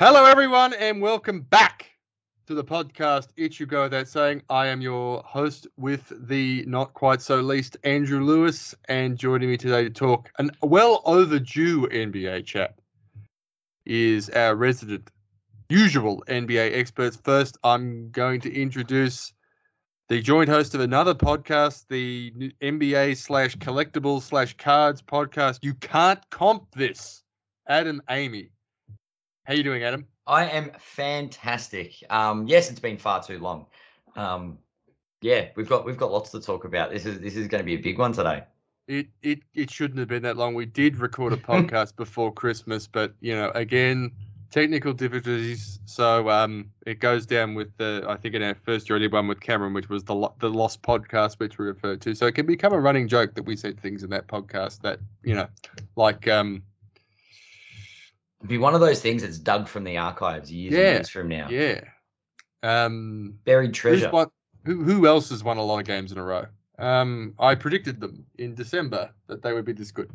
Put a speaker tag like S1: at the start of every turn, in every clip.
S1: Hello, everyone, and welcome back to the podcast. It you go without saying. I am your host with the not quite so least Andrew Lewis, and joining me today to talk an well overdue NBA chat is our resident, usual NBA experts. First, I'm going to introduce the joint host of another podcast, the NBA slash collectibles slash cards podcast. You can't comp this, Adam Amy. How you doing, Adam?
S2: I am fantastic. Um, yes, it's been far too long. Um, yeah, we've got we've got lots to talk about. This is this is going to be a big one today.
S1: It it it shouldn't have been that long. We did record a podcast before Christmas, but you know, again, technical difficulties. So um, it goes down with the I think in our first year I did one with Cameron, which was the the lost podcast, which we referred to. So it can become a running joke that we said things in that podcast that you know, like um
S2: It'd be one of those things that's dug from the archives years
S1: Yeah,
S2: and years from now.
S1: Yeah. Um,
S2: Buried treasure.
S1: won- who, who else has won a lot of games in a row? Um, I predicted them in December that they would be this good.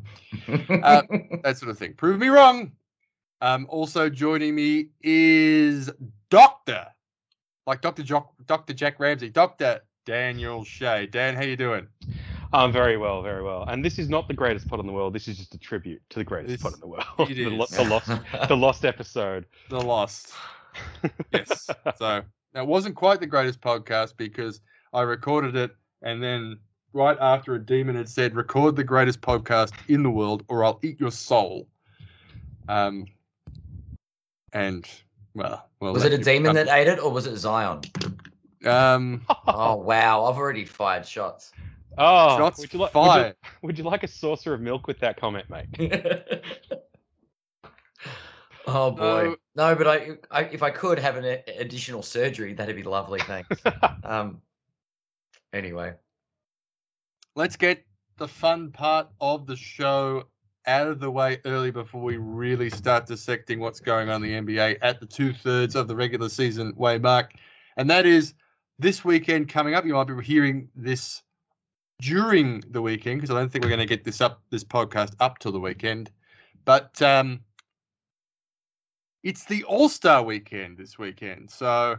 S1: uh, That sort of thing. Prove me wrong. Um, also joining me is Doctor, like Doctor Jock, Doctor Jack Ramsay, Doctor Daniel Shea. Dan, how you doing?
S3: Um, very well, very well. And this is not the greatest pod in the world. This is just a tribute to the greatest
S1: This-
S3: pod in the world.
S1: it
S3: the, lo- the lost, the lost episode.
S1: The Lost. Yes. so now, it wasn't quite the greatest podcast because I recorded it and then right after a demon had said, "Record the greatest podcast in the world, or I'll eat your soul." Um, and well, well,
S2: was it a demon
S1: come-
S2: that ate it, or was it Zion?
S1: Um,
S2: Oh wow, I've already fired shots.
S3: Oh,
S1: shots
S3: would you, like, would, you, would you like a saucer of milk with that comment, mate?
S2: oh boy,
S1: No.
S2: no, but I, I, if I could have an additional surgery, that'd be lovely. Thanks. um. Anyway,
S1: let's get the fun part of the show out of the way early before we really start dissecting what's going on in the NBA at the two thirds of the regular season way mark. And that is this weekend coming up. You might be hearing this during the weekend because I don't think we're going to get this up, this podcast up till the weekend. But um, it's the All Star weekend this weekend. So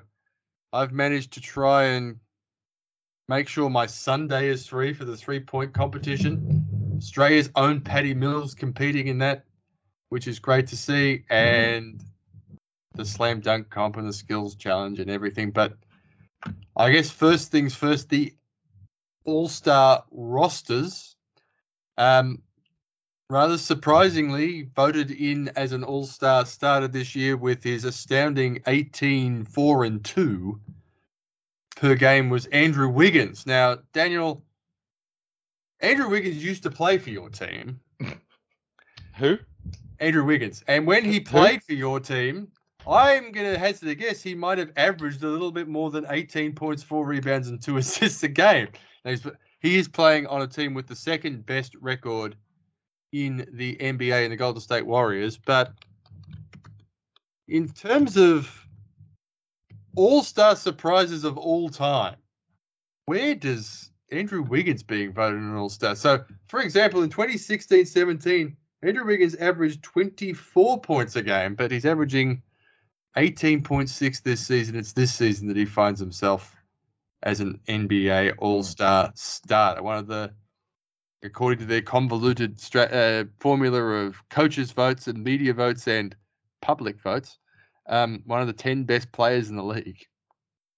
S1: I've managed to try and make sure my Sunday is free for the three point competition. Australia's own Paddy Mills competing in that, which is great to see, and the slam dunk comp and the skills challenge and everything. But I guess first things first, the All Star rosters. Um, rather surprisingly, voted in as an All Star starter this year with his astounding 18 4 and 2 per game was Andrew Wiggins. Now, Daniel, Andrew Wiggins used to play for your team,
S3: Who?
S1: Andrew Wiggins, and when he played for your team, I'm going to hazard a guess he might have averaged a little bit more than 18 points, four rebounds, and two assists a game. He is playing on a team with the second best record in the NBA in the Golden State Warriors, but in terms of all-star surprises of all time, where does Andrew Wiggins being voted an all-star? So, for example, in 2016-17, Andrew Wiggins averaged 24 points a game, but he's averaging 18.6 this season. It's this season that he finds himself as an NBA All-Star starter. One of the, according to their convoluted stra- uh, formula of coaches' votes and media votes and public votes, um, one of the 10 best players in the league.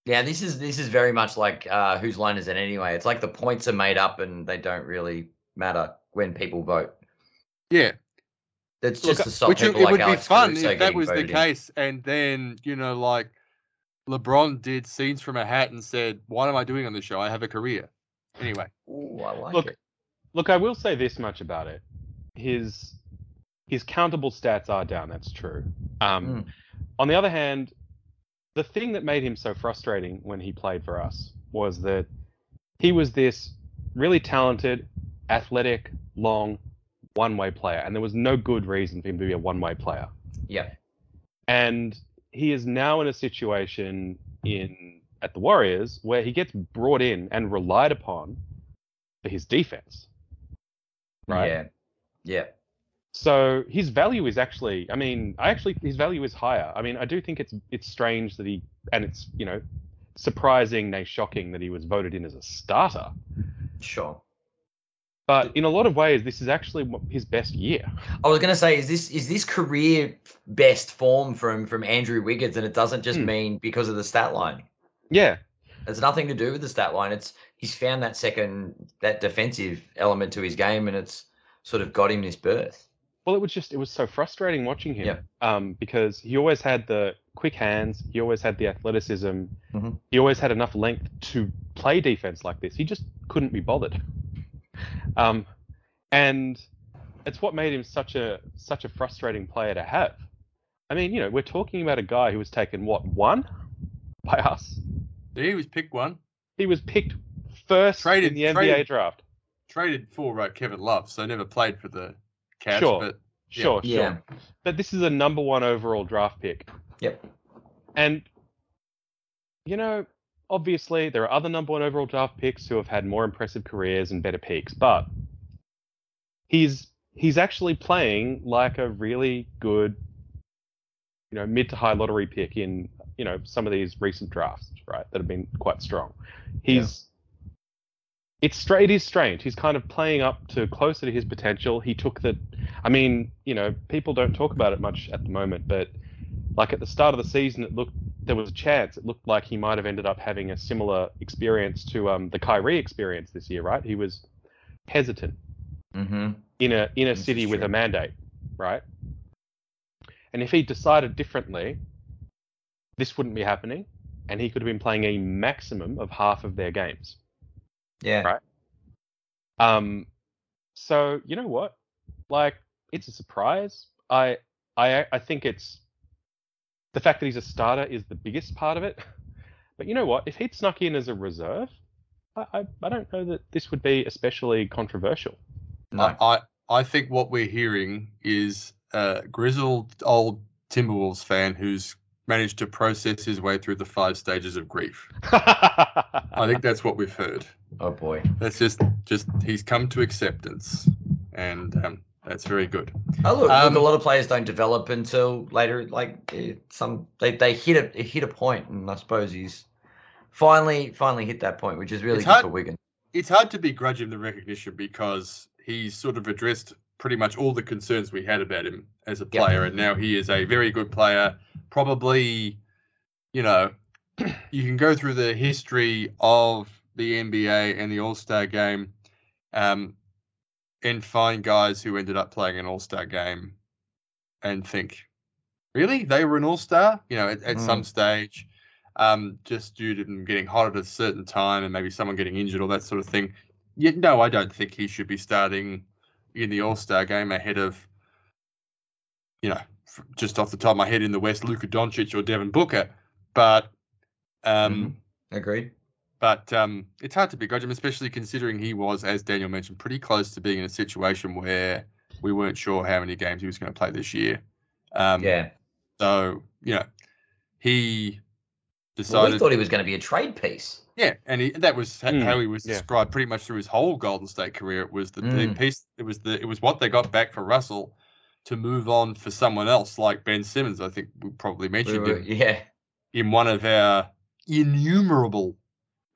S2: yeah, this is this is very much like uh, whose line is it anyway? It's like the points are made up and they don't really matter when people vote.
S1: Yeah,
S2: That's
S3: Look,
S2: just to stop
S1: which
S2: people
S1: it
S2: like
S1: would
S2: Alex
S1: be fun
S2: Caruso
S1: if that was the
S2: in.
S1: case, and then you know, like LeBron did scenes from a hat and said, "What am I doing on the show? I have a career." Anyway,
S2: Ooh, I like
S3: Look,
S2: it.
S3: Look, I will say this much about it. His his countable stats are down. That's true. Um,
S2: Mm.
S3: On the other hand, the thing that made him so frustrating when he played for us was that he was this really talented, athletic, long, one-way player, and there was no good reason for him to be a one-way player.
S2: Yeah.
S3: And he is now in a situation in at the Warriors where he gets brought in and relied upon for his defense. Right.
S2: Yeah. Yeah.
S3: So his value is actually, I mean, I actually his value is higher. I mean, I do think it's it's strange that he and it's you know surprising, nay shocking that he was voted in as a starter.
S2: Sure.
S3: But in a lot of ways, this is actually his best year.
S2: I was going to say, is this is this career best form from from Andrew Wiggins, and it doesn't just
S3: Hmm.
S2: mean because of the stat line.
S3: Yeah,
S2: It's nothing to do with the stat line. It's he's found that second that defensive element to his game, and it's sort of got him this berth.
S3: Well, it was just it was so frustrating watching him
S2: Yeah.
S3: um, because he always had the quick hands, he always had the athleticism,
S2: Mhm.
S3: he always had enough length to play defense like this. He just couldn't be bothered, um, and it's what made him such a such a frustrating player to have. I mean, you know, we're talking about a guy who was taken what one by us.
S1: He was picked one,
S3: He was picked first
S1: Traded-
S3: in the NBA draft.
S1: traded for uh, Kevin Love, so never played for the Cavs.
S3: Sure.
S1: But Yeah.
S3: Sure,
S2: Yeah.
S3: sure. But this is a number one overall draft pick.
S2: Yep.
S3: And, you know, obviously there are other number one overall draft picks who have had more impressive careers and better peaks, but he's he's actually playing like a really good, you know, mid to high lottery pick in, you know, some of these recent drafts, right, that have been quite strong. He's it's straight. It is strange. He's kind of playing up to closer to his potential. He took the, I mean, you know, people don't talk about it much at the moment, but like at the start of the season, it looked there was a chance. It looked like he might have ended up having a similar experience to um, the Kyrie experience this year, right? He was hesitant
S2: Mm-hmm.
S3: in a in a
S2: This is
S3: city with a mandate, right? And if he decided differently, this wouldn't be happening, and he could have been playing a maximum of half of their games.
S2: Yeah.
S3: Right. Um, so you know what? Like, it's a surprise. I I I think it's the fact that he's a starter is the biggest part of it. But you know what? If he'd snuck in as a reserve, I I, I don't know that this would be especially controversial.
S2: No.
S1: I, I I think what we're hearing is a grizzled old Timberwolves fan who's managed to process his way through the five stages of grief. I think that's what we've heard.
S2: oh boy.
S1: That's just just he's come to acceptance, and um, that's very good.
S2: Oh look,
S1: Um,
S2: look, a lot of players don't develop until later. Like eh, some, they, they hit a hit a point, and I suppose he's finally finally hit that point, which is really good
S1: hard-
S2: for Wigan.
S1: It's hard to begrudge him the recognition because he's sort of addressed pretty much all the concerns we had about him as a
S2: Yep.
S1: player, and now he is a very good player. Probably, you know, you can go through the history of the NBA and the All Star game, um, and find guys who ended up playing an All Star game, and think, really, they were an All Star? You know, at, at some stage, um, just due to them getting hot at a certain time and maybe someone getting injured or that sort of thing. Yeah, no, I don't think he should be starting in the All Star game ahead of, you know, just off the top of my head in the West, Luka Doncic or Devin Booker. But, um,
S2: Agreed.
S1: But um, it's hard to begrudge him, especially considering he was, as Daniel mentioned, pretty close to being in a situation where we weren't sure how many games he was going to play this year. Um,
S2: yeah.
S1: So you know, he
S2: Well,
S1: decided.
S2: we thought he was going to be a trade piece.
S1: Yeah, and he, that was
S3: Mm,
S1: how he was
S3: yeah.
S1: described pretty much through his whole Golden State career. It was the, the
S2: Mm.
S1: piece. It was the. It was what they got back for Russell to move on for someone else, like Ben Simmons. I think we probably
S2: We
S1: mentioned
S2: were-
S1: him
S2: yeah.
S1: in one of our innumerable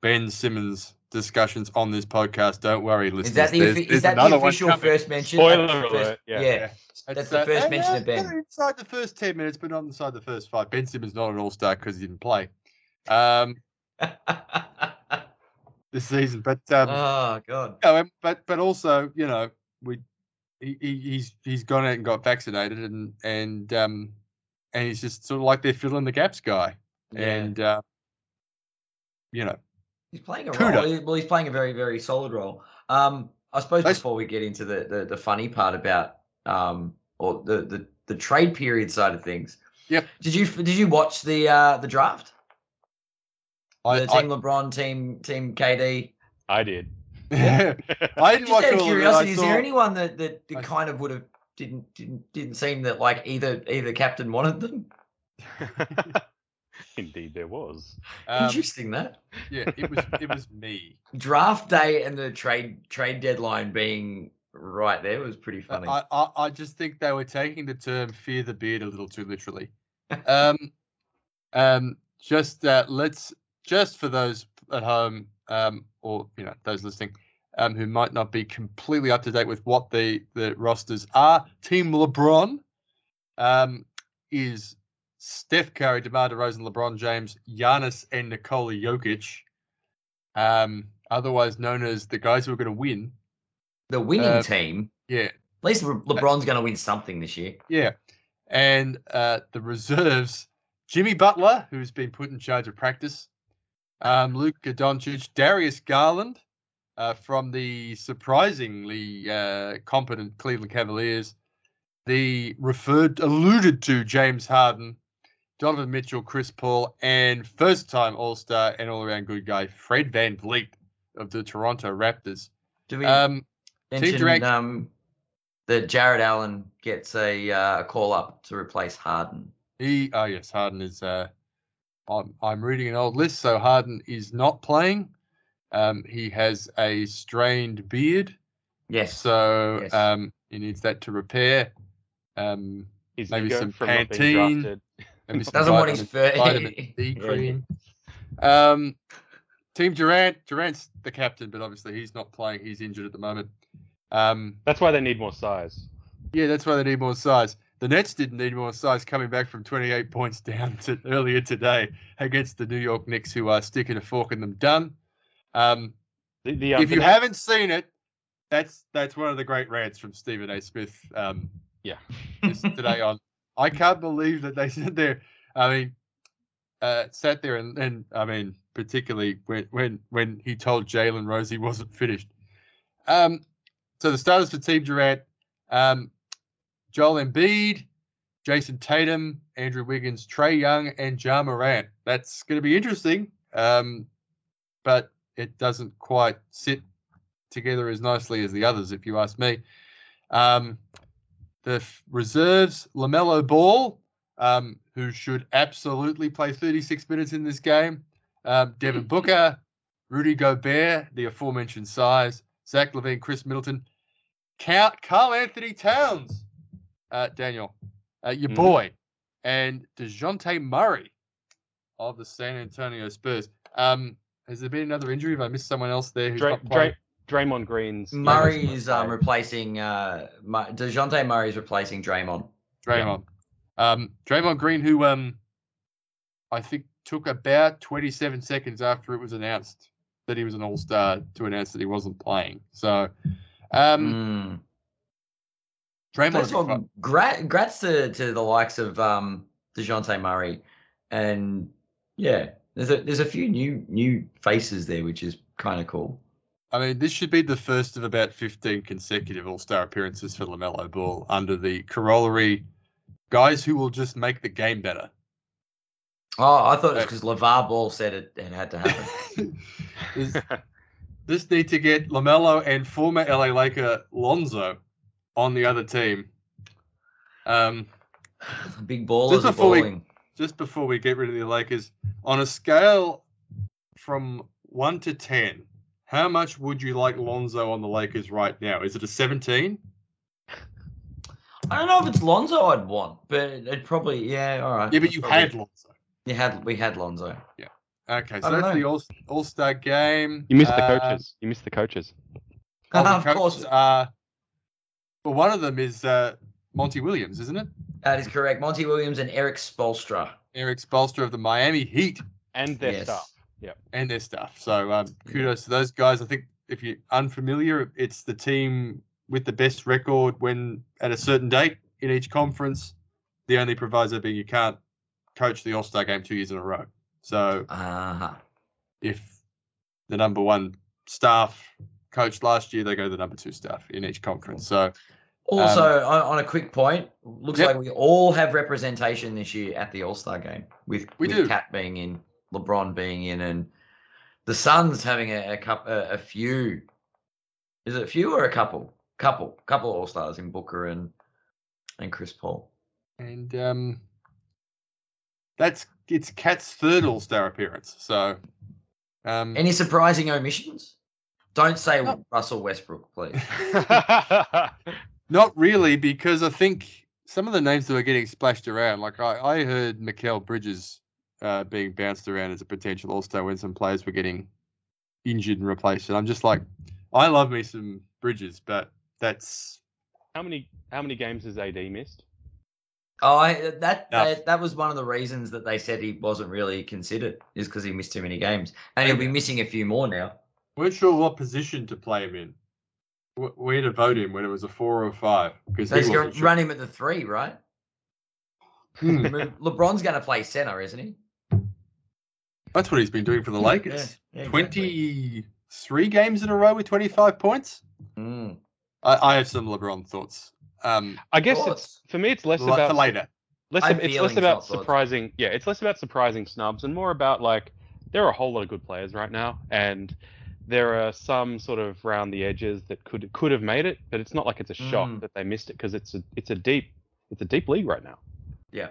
S1: Ben Simmons discussions on this podcast. Don't worry, listeners.
S2: Is that the
S1: there's-
S2: offi-
S1: there's
S2: that the official first mention?
S3: Spoiler
S2: That's the first-
S3: alert, yeah.
S2: yeah. That's
S1: It's,
S2: the
S1: uh,
S2: first mention
S1: yeah,
S2: of Ben.
S1: yeah, Inside the first ten minutes, but not inside the first five. Ben Simmons not an All Star because he didn't play um, this season. But um,
S2: oh god.
S1: No, um, but but also, you know, we he, he he's he's gone out and got vaccinated, and and um and he's just sort of like their fill in the gaps guy,
S2: Yeah.
S1: and uh, you know,
S2: He's playing a
S1: Kuda.
S2: role. Well, he's playing a very, very solid role. Um, I suppose
S1: That's-
S2: before we get into the, the, the funny part about um, or the, the, the trade period side of things.
S1: Yep.
S2: Did you did you watch the uh, the draft?
S1: I
S2: The
S1: I,
S2: team LeBron, team team KD.
S3: I did. Yeah.
S1: I didn't
S2: Just
S1: watch
S2: out of curiosity, is
S1: it.
S2: There anyone that that, that
S1: I-
S2: kind of would have didn't didn't didn't seem that like either either captain wanted them?
S3: Indeed, there was.
S1: um,
S2: Interesting that
S1: yeah, it was it was me.
S2: draft day and the trade trade deadline being right there was pretty funny.
S1: I, I I just think they were taking the term "fear the beard" a little too literally. um, um, just uh, let's just for those at home, um, or you know those listening, um, who might not be completely up to date with what the the rosters are. Team LeBron, um, is Steph Curry, DeMar DeRozan, LeBron James, Giannis, and Nikola Jokic, um, otherwise known as the guys who are going to win.
S2: the winning
S1: uh,
S2: team,
S1: Yeah,
S2: at least Le- LeBron's going to win something this year.
S1: Yeah. And uh, the reserves, Jimmy Butler, who's been put in charge of practice, um, Luka Doncic, Darius Garland uh, from the surprisingly uh, competent Cleveland Cavaliers, the referred, alluded to James Harden, Donovan Mitchell, Chris Paul, and first time All Star and all around good guy, Fred VanVleet of the Toronto Raptors.
S2: Do we
S1: Um,
S2: mention
S1: Durant-
S2: um, that Jarrett Allen gets a uh, call up to replace Harden?
S1: He, oh yes, Harden is. Uh, I'm I'm reading an old list, so Harden is not playing. Um, he has a strained beard,
S2: Yes.
S1: so
S2: Yes.
S1: um, he needs that to repair. Um,
S3: His
S1: Maybe
S3: ego
S1: some
S3: from not being
S1: Pantene.
S3: drafted.
S1: maybe
S2: Doesn't want his
S1: vitamin,
S2: fur.
S1: vitamin D
S2: Yeah, yeah.
S1: cream. Um, Team Durant. Durant's the captain, but obviously he's not playing. He's injured at the moment. Um,
S3: That's why they need more size.
S1: Yeah, that's why they need more size. The Nets didn't need more size coming back from 28 points down to earlier today against the New York Knicks, who are sticking a fork in them. Done. Um,
S3: The, the, um,
S1: if
S3: the
S1: you
S3: Nets-
S1: haven't seen it, that's that's one of the great rants from Stephen A. Smith um,
S3: yeah,
S1: today on. I can't believe that they sat there. I mean, uh, sat there and, and I mean, particularly when when when he told Jalen Rose he wasn't finished. Um, so the starters for Team Durant, um, Joel Embiid, Jayson Tatum, Andrew Wiggins, Trae Young, and Ja Morant. That's going to be interesting, um, but it doesn't quite sit together as nicely as the others, if you ask me. Um, the reserves, LaMelo Ball, um, who should absolutely play 36 minutes in this game. Um, Devin Booker, Rudy Gobert, the aforementioned size, Zach LaVine, Khris Middleton, Count Karl-Anthony Towns, uh, Daniel, uh, your
S3: Mhm.
S1: boy, and Dejounte Murray of the San Antonio Spurs. Um, has there been another injury? Have I missed someone else there who's not playing?
S3: Dra- Draymond Green's
S2: Murray is um, replacing uh, Ma- Dejounte Murray is replacing Draymond.
S1: Draymond. Um, Draymond Green, who um, I think took about 27 seconds after it was announced that he was an All Star to announce that he wasn't playing. So, um,
S2: Mm.
S1: Draymond.
S2: First of all, grat, grats to, to the likes of um, Dejounte Murray, and yeah, there's a there's a few new new faces there, which is kind of cool.
S1: I mean, this should be the first of about 15 consecutive All Star appearances for LaMelo Ball under the corollary guys who will just make the game better.
S2: Oh, I thought it was because LeVar Ball said it, it had to happen.
S1: this, this need to get LaMelo and former LA Laker Lonzo on the other team. Um,
S2: Big ballers
S1: Just before we- just before we get rid of the Lakers, on a scale from one to ten, how much would you like Lonzo on the Lakers right now? Is it a seventeen?
S2: I don't know if it's Lonzo I'd want, but it, it probably yeah. All right.
S1: Yeah, but you
S2: probably-
S1: had Lonzo.
S2: you had we had Lonzo. Yeah.
S1: Okay, so
S2: I
S1: that's
S2: know.
S1: the All All Star game.
S3: You missed the
S1: Uh,
S3: coaches. You missed the coaches.
S1: oh, the
S2: of course,
S1: coaches are- well, one of them is uh, Monty Williams, isn't it?
S2: that is correct. Monty Williams and Erik Spoelstra.
S1: Erik Spoelstra of the Miami Heat
S3: And their
S2: Yes.
S3: Stuff.
S1: and their stuff. So um, kudos to those guys. I think if you're unfamiliar, it's the team with the best record when at a certain date in each conference. The only proviso being you can't coach the All Star game two years in a row. So
S2: Uh huh.
S1: if the number one staff coached last year, they go to the number two staff in each conference. So
S2: Also, on, on a quick point, looks
S1: Yep.
S2: like we all have representation this year at the All Star game with
S1: We
S2: with
S1: do.
S2: KAT being in, LeBron being in, and the Suns having a, a cup a, a few. Is it a few or a couple? Couple, couple All Stars in Booker and and Chris Paul.
S1: and um, that's it's KAT's third All Star appearance. So um,
S2: Any surprising omissions? Don't say
S1: No.
S2: Russell Westbrook, please.
S1: Not really, because I think some of the names that are getting splashed around, like I, I heard Mikal Bridges uh, being bounced around as a potential All Star when some players were getting injured and replaced. And I'm just like, I love me some Bridges, but that's
S3: how many how many games has AD missed?
S2: Oh, I, that,
S1: Yeah.
S2: that that was one of the reasons that they said he wasn't really considered, is because he missed too many games, and he'll be missing a few more now.
S1: weren't sure what position to play him in. Wh- Where to vote him when it was a four or five because
S2: So
S1: he
S2: he's
S1: wasn't
S2: going to
S1: sure.
S2: run him at the three, right?
S1: Hmm.
S2: LeBron's going to play center, isn't he?
S1: That's what he's been doing for the Lakers.
S2: Yeah, yeah, exactly.
S1: 23 games in a row with 25 points.
S2: Mm.
S1: I, I have some LeBron thoughts. Um,
S3: I guess it's for me. It's less
S1: li-
S3: about
S1: for later.
S3: less.
S2: I have
S3: Of, it's less about
S2: not thoughts.
S3: surprising. Yeah, it's less about surprising snubs and more about like there are a whole lot of good players right now, and there are some sort of round the edges that could could have made it, but it's not like it's a shock
S2: Mm.
S3: that they missed it because it's a it's a deep it's a deep league right now.
S2: Yeah,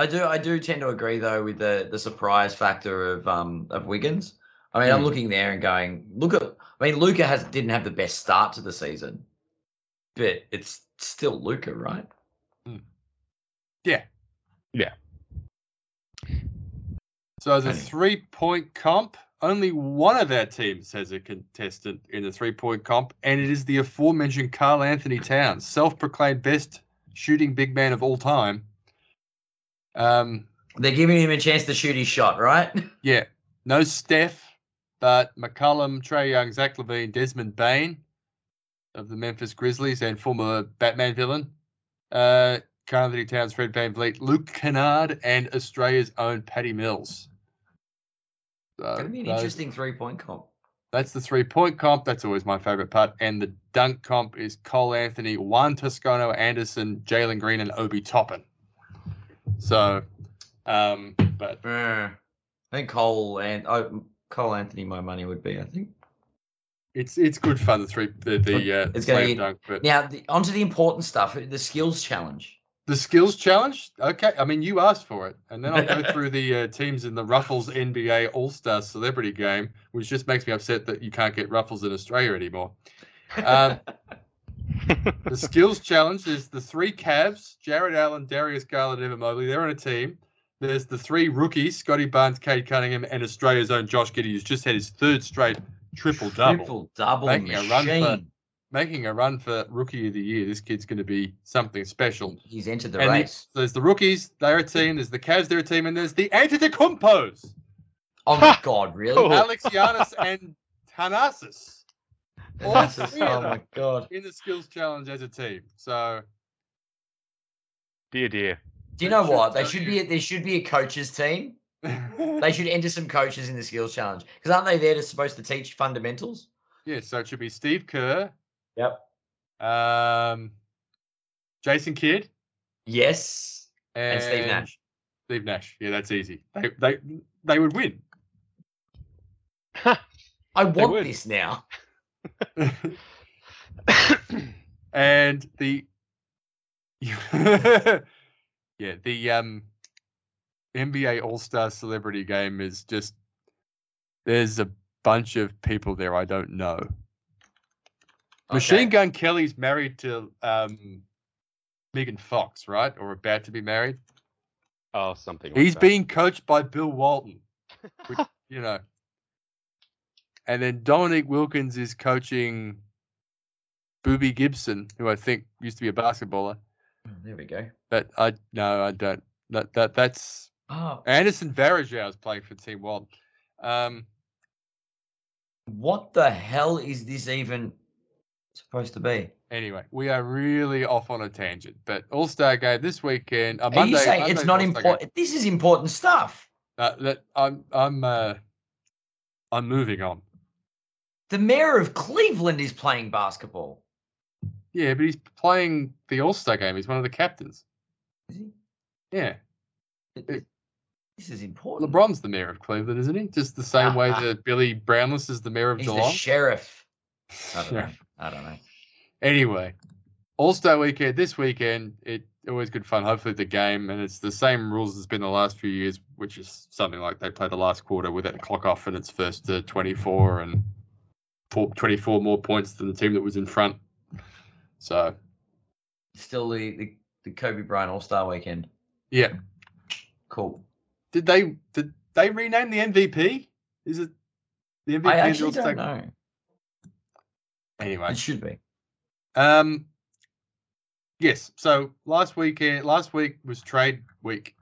S2: I do. I do tend to agree though with the the surprise factor of um of Wiggins. I mean, I'm
S1: Hmm.
S2: looking there and going, look at. I mean, Luka has didn't have the best start to the season, but it's still Luka, right? Mm. Yeah. Yeah.
S1: So as a
S2: Anyway.
S1: three point comp, only one of our teams has a contestant in the three point comp, and it is the aforementioned Karl-Anthony Towns, self proclaimed best shooting big man of all time. Um,
S2: They're giving him a chance to shoot his shot, right?
S1: yeah, no Steph, but McCollum, Trae Young, Zach LaVine, Desmond Bane of the Memphis Grizzlies and former Batman villain. Uh, Anthony Towns, Fred VanVleet, Luke Kennard, and Australia's own Paddy Mills. So
S2: Going to be an
S1: those-
S2: interesting three point comp.
S1: That's the three point comp. That's always my favorite part. And the dunk comp is Cole Anthony, Juan Toscano Anderson, Jalen Green, and Obi Toppin. So, um, but
S2: I think Cole and oh, Cole Anthony, my money would be. I think.
S1: it's it's good fun. The three the the uh,
S2: It's
S1: slam
S2: be-
S1: dunk, but
S2: Now, the, onto the important stuff. The skills challenge.
S1: the skills challenge. Okay, I mean you asked for it, and then I'll go through the uh, teams in the Ruffles NBA All Star Celebrity Game, which just makes me upset that you can't get Ruffles in Australia anymore. Um, The skills challenge is the three Cavs, Jarrett Allen, Darius Garland, Evan Mobley. They're on a team. There's the three rookies, Scottie Barnes, Cade Cunningham, and Australia's own Josh Giddey, who's just had his third straight triple double.
S2: Triple double
S1: Making a run for-
S2: machine.
S1: Making a run for rookie of the year. This kid's going to be something special.
S2: He's entered the
S1: And the-
S2: race.
S1: There's the rookies, they're a team. There's the Cavs, they're a team. And there's the Antetokounmpos,
S2: Oh my god, really?
S1: Alex Giannis and Thanasis all
S2: This is-
S1: three
S2: oh
S1: of
S2: my god.
S1: in the skills challenge as a team. So
S3: dear dear.
S2: Do you know what? They should
S1: you.
S2: be. There should be a coaches team. They should enter some coaches in the skills challenge because aren't they there to supposed to teach fundamentals?
S1: Yeah, so it should be Steve Kerr,
S2: Yep.
S1: um, Jason Kidd,
S2: Yes.
S1: and,
S2: And, Steve Nash.
S1: Steve Nash. Yeah, that's easy. They they they would win.
S2: I want this now.
S1: and the yeah, the um NBA All Star Celebrity Game is just there's a bunch of people there I don't know. Machine Gun Kelly's married to um Megan Fox, right? Or about to be married.
S3: Oh, something. Like
S1: He's
S3: that.
S1: being coached by Bill Walton, which, you know. And then Dominique Wilkins is coaching Booby Gibson, who I think used to be a basketballer.
S2: There we go.
S1: But I no, I don't. That that that's
S2: Oh,
S1: Anderson Varejao is playing for Team Walton. Um,
S2: what the hell is this even supposed to be?
S1: anyway, we are really off on a tangent. But All Star Game this weekend. Uh,
S2: Are
S1: Monday,
S2: you saying it's not
S1: All-Star Game.
S2: important? This is important stuff.
S1: Uh, that I'm I'm uh, I'm moving on.
S2: The mayor of Cleveland is playing basketball.
S1: Yeah, but he's playing the All Star game. He's one of the captains.
S2: Is he?
S1: Yeah,
S2: It- this is important.
S1: LeBron's the mayor of Cleveland, isn't he? Just the same way that Billy Brownless is the mayor of
S2: He's the
S1: Geelong.
S2: sheriff. I don't know. I don't know.
S1: Anyway, All Star Weekend this weekend. It always good fun. Hopefully the game and it's the same rules as been the last few years, which is something like they play the last quarter with that clock off and it's first to twenty four and four, 24 more points than the team that was in front. So
S2: Still the, the, the Kobe Bryant All Star weekend.
S1: yeah,
S2: Cool.
S1: did they did they rename the MVP? Is it the MVP?
S2: I actually don't know.
S1: Anyway,
S2: It should be.
S1: um, yes. So last weekend, last week was trade week.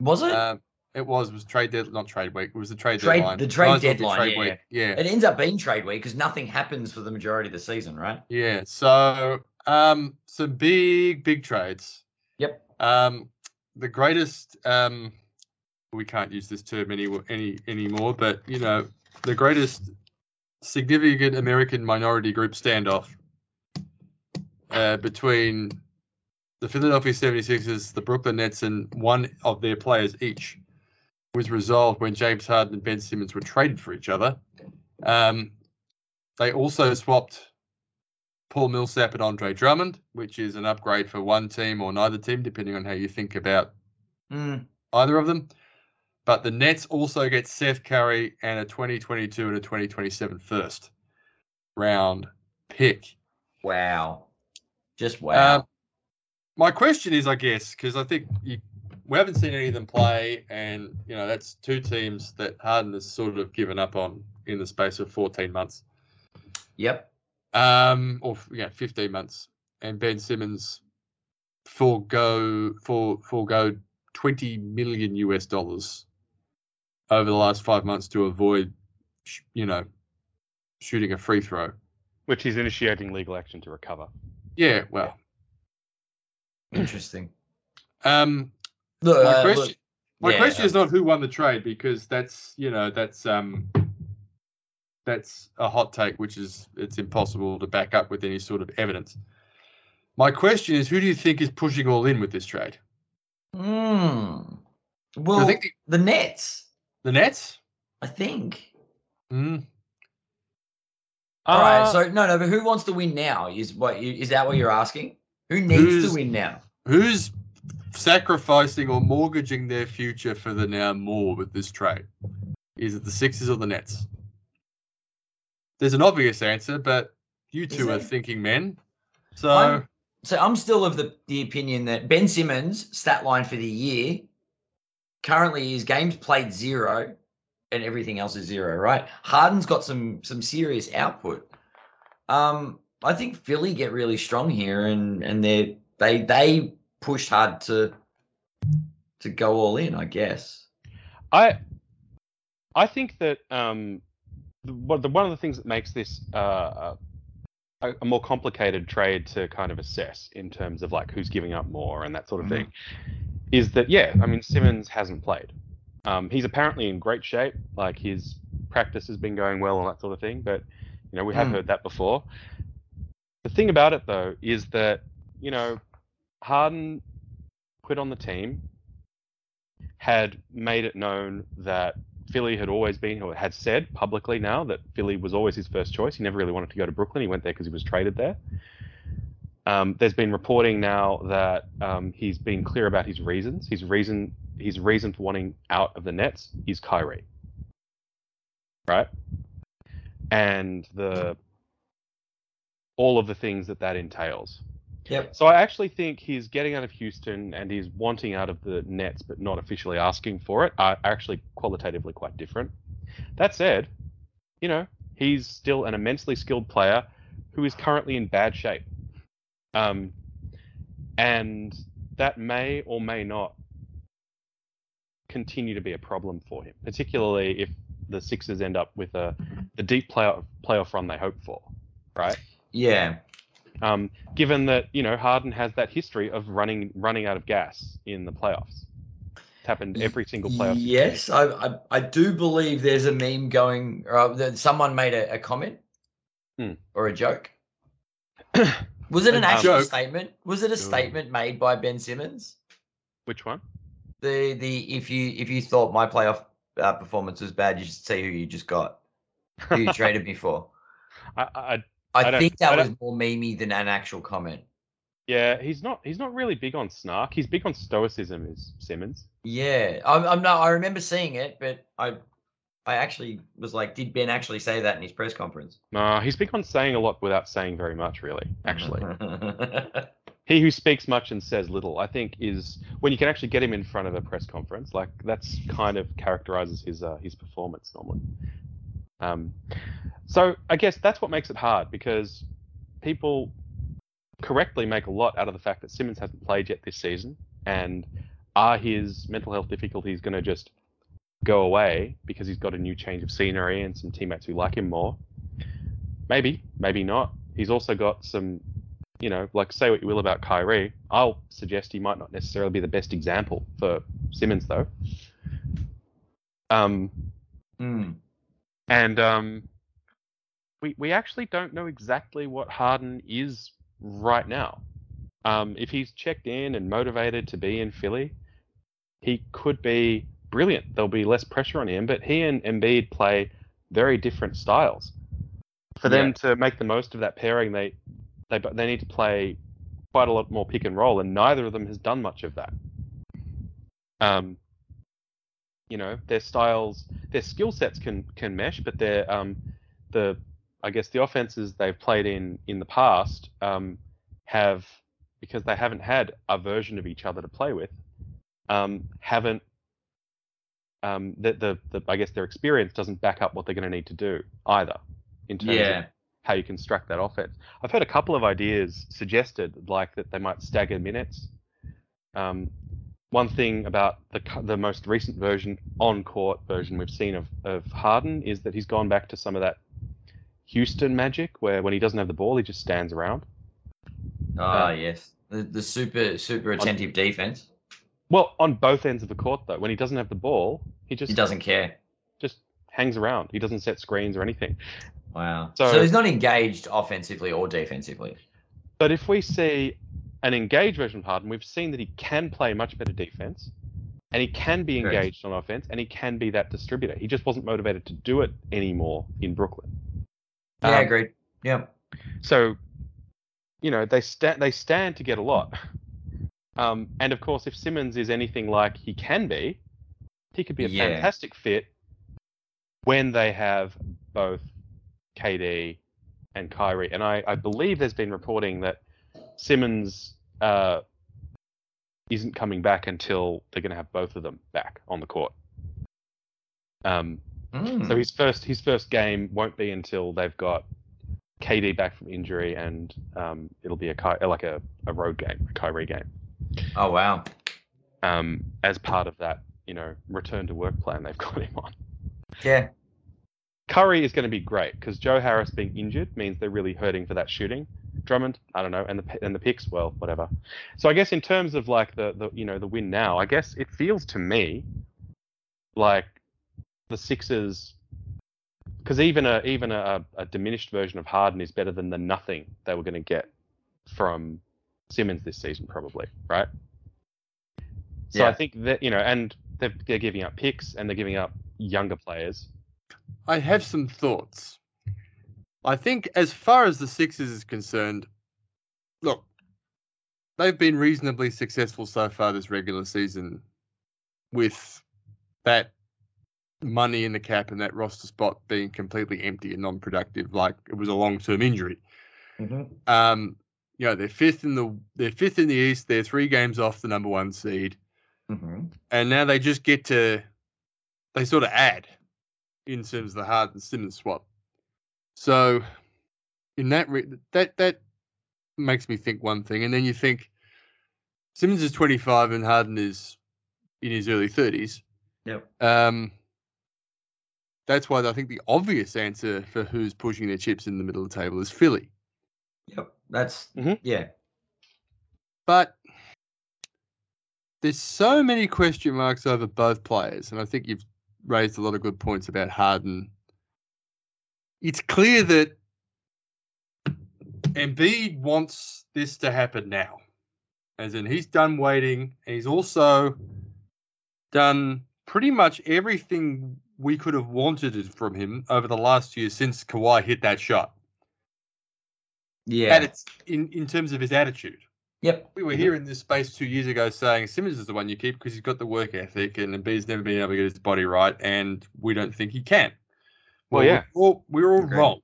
S2: Was it?
S1: Um, it was was trade dead, not trade week. It was the trade,
S2: Trade-
S1: deadline.
S2: the trade
S1: Might as well be
S2: deadline, yeah,
S1: week. Yeah,
S2: it ends up being trade week because nothing happens for the majority of the season, right?
S1: yeah. So um, some big big trades.
S2: Yep.
S1: Um, the greatest. Um, we can't use this term any any anymore, but you know the greatest significant American minority group standoff uh, between the Philadelphia 76ers, the Brooklyn Nets, and one of their players each was resolved when James Harden and Ben Simmons were traded for each other. Um, they also swapped Paul Millsap and Andre Drummond, which is an upgrade for one team or neither team, depending on how you think about
S2: Mm.
S1: either of them. But the Nets also get Seth Curry and a 2022 and a 2027 first round pick.
S2: Wow. Just wow.
S1: Um, my question is, I guess, because I think you, we haven't seen any of them play, and you know that's two teams that Harden has sort of given up on in the space of 14 months,
S2: yep.
S1: um, or yeah, 15 months, and Ben Simmons forego for forego 20 million US dollars over the last five months to avoid, you know, shooting a free throw.
S3: which he's initiating legal action to recover.
S1: Yeah, well,
S2: Interesting.
S1: um,
S2: Look,
S1: my
S2: uh,
S1: question,
S2: look,
S1: my
S2: yeah,
S1: question
S2: um,
S1: is not who won the trade because that's you know that's um that's a hot take which is it's impossible to back up with any sort of evidence. My question is who do you think is pushing all in with this trade?
S2: mm.
S1: 'Cause
S2: Well,
S1: I think the,
S2: the Nets,
S1: the Nets.
S2: I think.
S1: Mm,
S2: All right.
S3: Uh,
S2: So no, no. But who wants to win now? Is what is that what you're asking? Who needs to win now?
S1: who's sacrificing or mortgaging their future for the now more with this trade? Is it the Sixers or the Nets? There's an obvious answer, but you two are thinking men. So
S2: I'm- So I'm still of the, the opinion that Ben Simmons' stat line for the year currently is games played zero and everything else is zero, right? Harden's got some some serious output. Um, I think Philly get really strong here and and they they they pushed hard to to go all in, I guess.
S3: I I think that um, the, what the, one of the things that makes this uh, a, a more complicated trade to kind of assess in terms of like who's giving up more and that sort of
S2: Mhm.
S3: thing is that yeah, I mean Simmons hasn't played. Um, he's apparently in great shape, like his practice has been going well and that sort of thing. But you know we have
S2: Mm.
S3: heard that before. The thing about it though is that you know Harden quit on the team had made it known that Philly had always been, or had said publicly now that Philly was always his first choice. He never really wanted to go to Brooklyn. He went there because he was traded there. Um, there's been reporting now that um, he's been clear about his reasons. His reason, his reason for wanting out of the Nets is Kyrie, right? And the all of the things that that entails.
S2: Yep.
S3: So I actually think he's getting out of Houston and he's wanting out of the Nets, but not officially asking for it. Are actually qualitatively quite different. That said, you know he's still an immensely skilled player who is currently in bad shape, um, and that may or may not continue to be a problem for him, particularly if the Sixers end up with a the deep playoff playoff run they hope for, right?
S2: Yeah.
S3: Um, given that you know Harden has that history of running running out of gas in the playoffs. It's happened every single playoff.
S2: Yes, I, I I do believe there's a meme going. Uh, that someone made a, a comment
S3: Hmm.
S2: or a joke. Was it an actual
S1: joke?
S2: statement? Was it a statement made by Ben Simmons?
S3: Which one?
S2: The the if you if you thought my playoff uh, performance was bad, you should see who you just got, who you traded me for.
S3: I, I,
S2: I,
S3: I
S2: think that
S3: I
S2: was more memey than an actual comment.
S3: yeah, he's not he's not really big on snark. He's big on stoicism. Is Simmons?
S2: Yeah, I'm, I'm not. I remember seeing it, but I I actually was like, did Ben actually say that in his press conference?
S3: No, he's big on saying a lot without saying very much, really. Actually, he who speaks much and says little, I think, is when you can actually get him in front of a press conference. Like that's kind of characterizes his uh, his performance normally. Um, so I guess that's what makes it hard because people correctly make a lot out of the fact that Simmons hasn't played yet this season, and are his mental health difficulties going to just go away because he's got a new change of scenery and some teammates who like him more? Maybe, maybe not. He's also got some, you know, like say what you will about Kyrie. I'll suggest he might not necessarily be the best example for Simmons though. Um,
S2: Hmm.
S3: And um, we we actually don't know exactly what Harden is right now. Um, if he's checked in and motivated to be in Philly, he could be brilliant. There'll be less pressure on him, but he and Embiid play very different styles. For them
S2: Yeah.
S3: to make the most of that pairing, they they they need to play quite a lot more pick and roll, and neither of them has done much of that. Um, you know, their styles, their skill sets can can mesh, but their um, the I guess the offenses they've played in in the past um, have because they haven't had a version of each other to play with, um, haven't um, the, the the I guess their experience doesn't back up what they're going to need to do either in terms of how you construct that offense. I've heard a couple of ideas suggested, like that they might stagger minutes. Um, one thing about the the most recent version on court version we've seen of of Harden is that he's gone back to some of that Houston magic, where when he doesn't have the ball, he just stands around.
S2: Ah,
S3: Uh,
S2: yes. The, the super super attentive defense.
S3: Well, on both ends of the court though, when he doesn't have the ball, he just
S2: He doesn't care.
S3: just hangs around. He doesn't set screens or anything.
S2: Wow.
S3: So-
S2: So, he's not engaged offensively or defensively.
S3: But if we see an engaged version of Harden, we've seen that he can play much better defense, and he can be engaged on offense, and he can be that distributor. He just wasn't motivated to do it anymore in Brooklyn.
S2: Yeah,
S3: Um,
S2: agreed. Yeah.
S3: So, you know, they stand they stand to get a lot. Um, and of course, if Simmons is anything like he can be, he could be a
S2: Yeah.
S3: fantastic fit when they have both KD and Kyrie. And I, I believe there's been reporting that Simmons uh, isn't coming back until they're going to have both of them back on the court. Um,
S2: Mm.
S3: so his first his first game won't be until they've got KD back from injury, and um, it'll be a like a, a road game, a Kyrie game,
S2: oh wow.
S3: um, as part of that you know return to work plan they've got him on.
S2: Yeah.
S3: Curry is going to be great because Joe Harris being injured means they're really hurting for that shooting. Drummond, I don't know, and the and the picks, well, whatever. So I guess in terms of like the the you know the win now, I guess it feels to me like the Sixers, because even a even a, a diminished version of Harden is better than the nothing they were going to get from Simmons this season, probably, right? So I think that you know, and they're, they're giving up picks and they're giving up younger players.
S1: I have some thoughts. I think, as far as the Sixers is concerned, look, they've been reasonably successful so far this regular season with that money in the cap and that roster spot being completely empty and non-productive, like it was a long-term injury.
S2: Mhm.
S1: Um, you know, they're fifth in the they're fifth in the East. They're three games off the number one seed,
S2: Mhm.
S1: and now they just get to they sort of add in terms of the Harden Simmons swap. So, in that re- that that makes me think one thing, and then you think Simmons is twenty five and Harden is in his early thirties.
S2: Yep.
S1: Um, that's why I think the obvious answer for who's pushing their chips in the middle of the table is Philly.
S2: Yep. That's
S3: Mhm.
S2: yeah.
S1: But there's so many question marks over both players, and I think you've raised a lot of good points about Harden. It's clear that Embiid wants this to happen now, as in he's done waiting. and He's also done pretty much everything we could have wanted from him over the last year since Kawhi hit that shot.
S2: Yeah.
S1: At its, in in terms of his attitude.
S2: Yep.
S1: We were here in this space two years ago saying Simmons is the one you keep because he's got the work ethic and Embiid's never been able to get his body right, and we don't think he can.
S3: Well, yeah.
S1: we're all, we're all
S2: Agreed.
S1: wrong.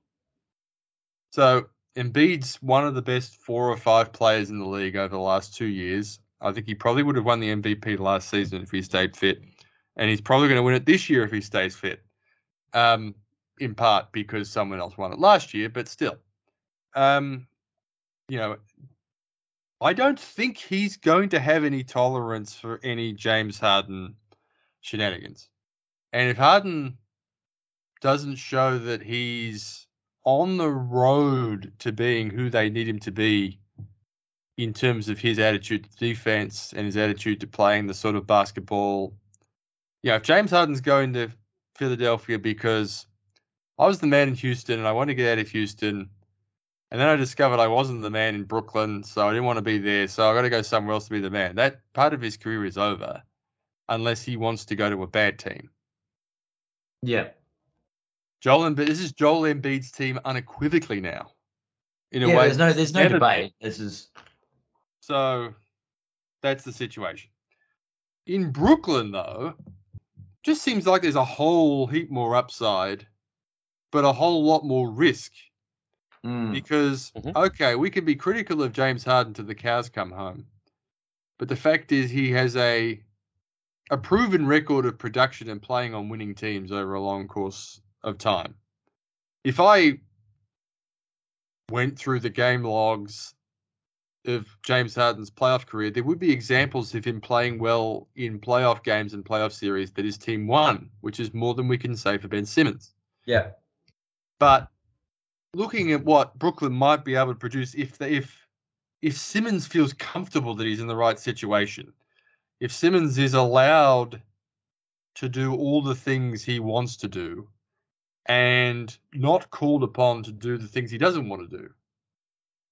S1: So Embiid's one of the best four or five players in the league over the last two years. I think he probably would have won the MVP last season if he stayed fit, and he's probably going to win it this year if he stays fit. Um, in part because someone else won it last year, but still, um, you know, I don't think he's going to have any tolerance for any James Harden shenanigans. And if Harden doesn't show that he's on the road to being who they need him to be in terms of his attitude to defense and his attitude to playing the sort of basketball. Yeah, if James Harden's going to Philadelphia because I was the man in Houston and I wanted to get out of Houston. And then I discovered I wasn't the man in Brooklyn, so I didn't want to be there. So I got to go somewhere else to be the man. That part of his career is over, unless he wants to go to a bad team.
S2: Yeah.
S1: Joel Embiid, this is Joel Embiid's team unequivocally now. In a
S2: Yeah.
S1: way,
S2: There's no. There's no
S1: never been.
S2: debate. This is.
S1: So that's the situation. In Brooklyn, though, just seems like there's a whole heap more upside, but a whole lot more risk.
S2: Mm,
S1: Because
S3: Mhm.
S1: okay, we can be critical of James Harden till the cows come home, but the fact is he has a a proven record of production and playing on winning teams over a long course of time. If I went through the game logs of James Harden's playoff career, there would be examples of him playing well in playoff games and playoff series that his team won, which is more than we can say for Ben Simmons.
S2: yeah.
S1: But looking at what Brooklyn might be able to produce if they, if if Simmons feels comfortable that he's in the right situation, if Simmons is allowed to do all the things he wants to do and not called upon to do the things he doesn't want to do.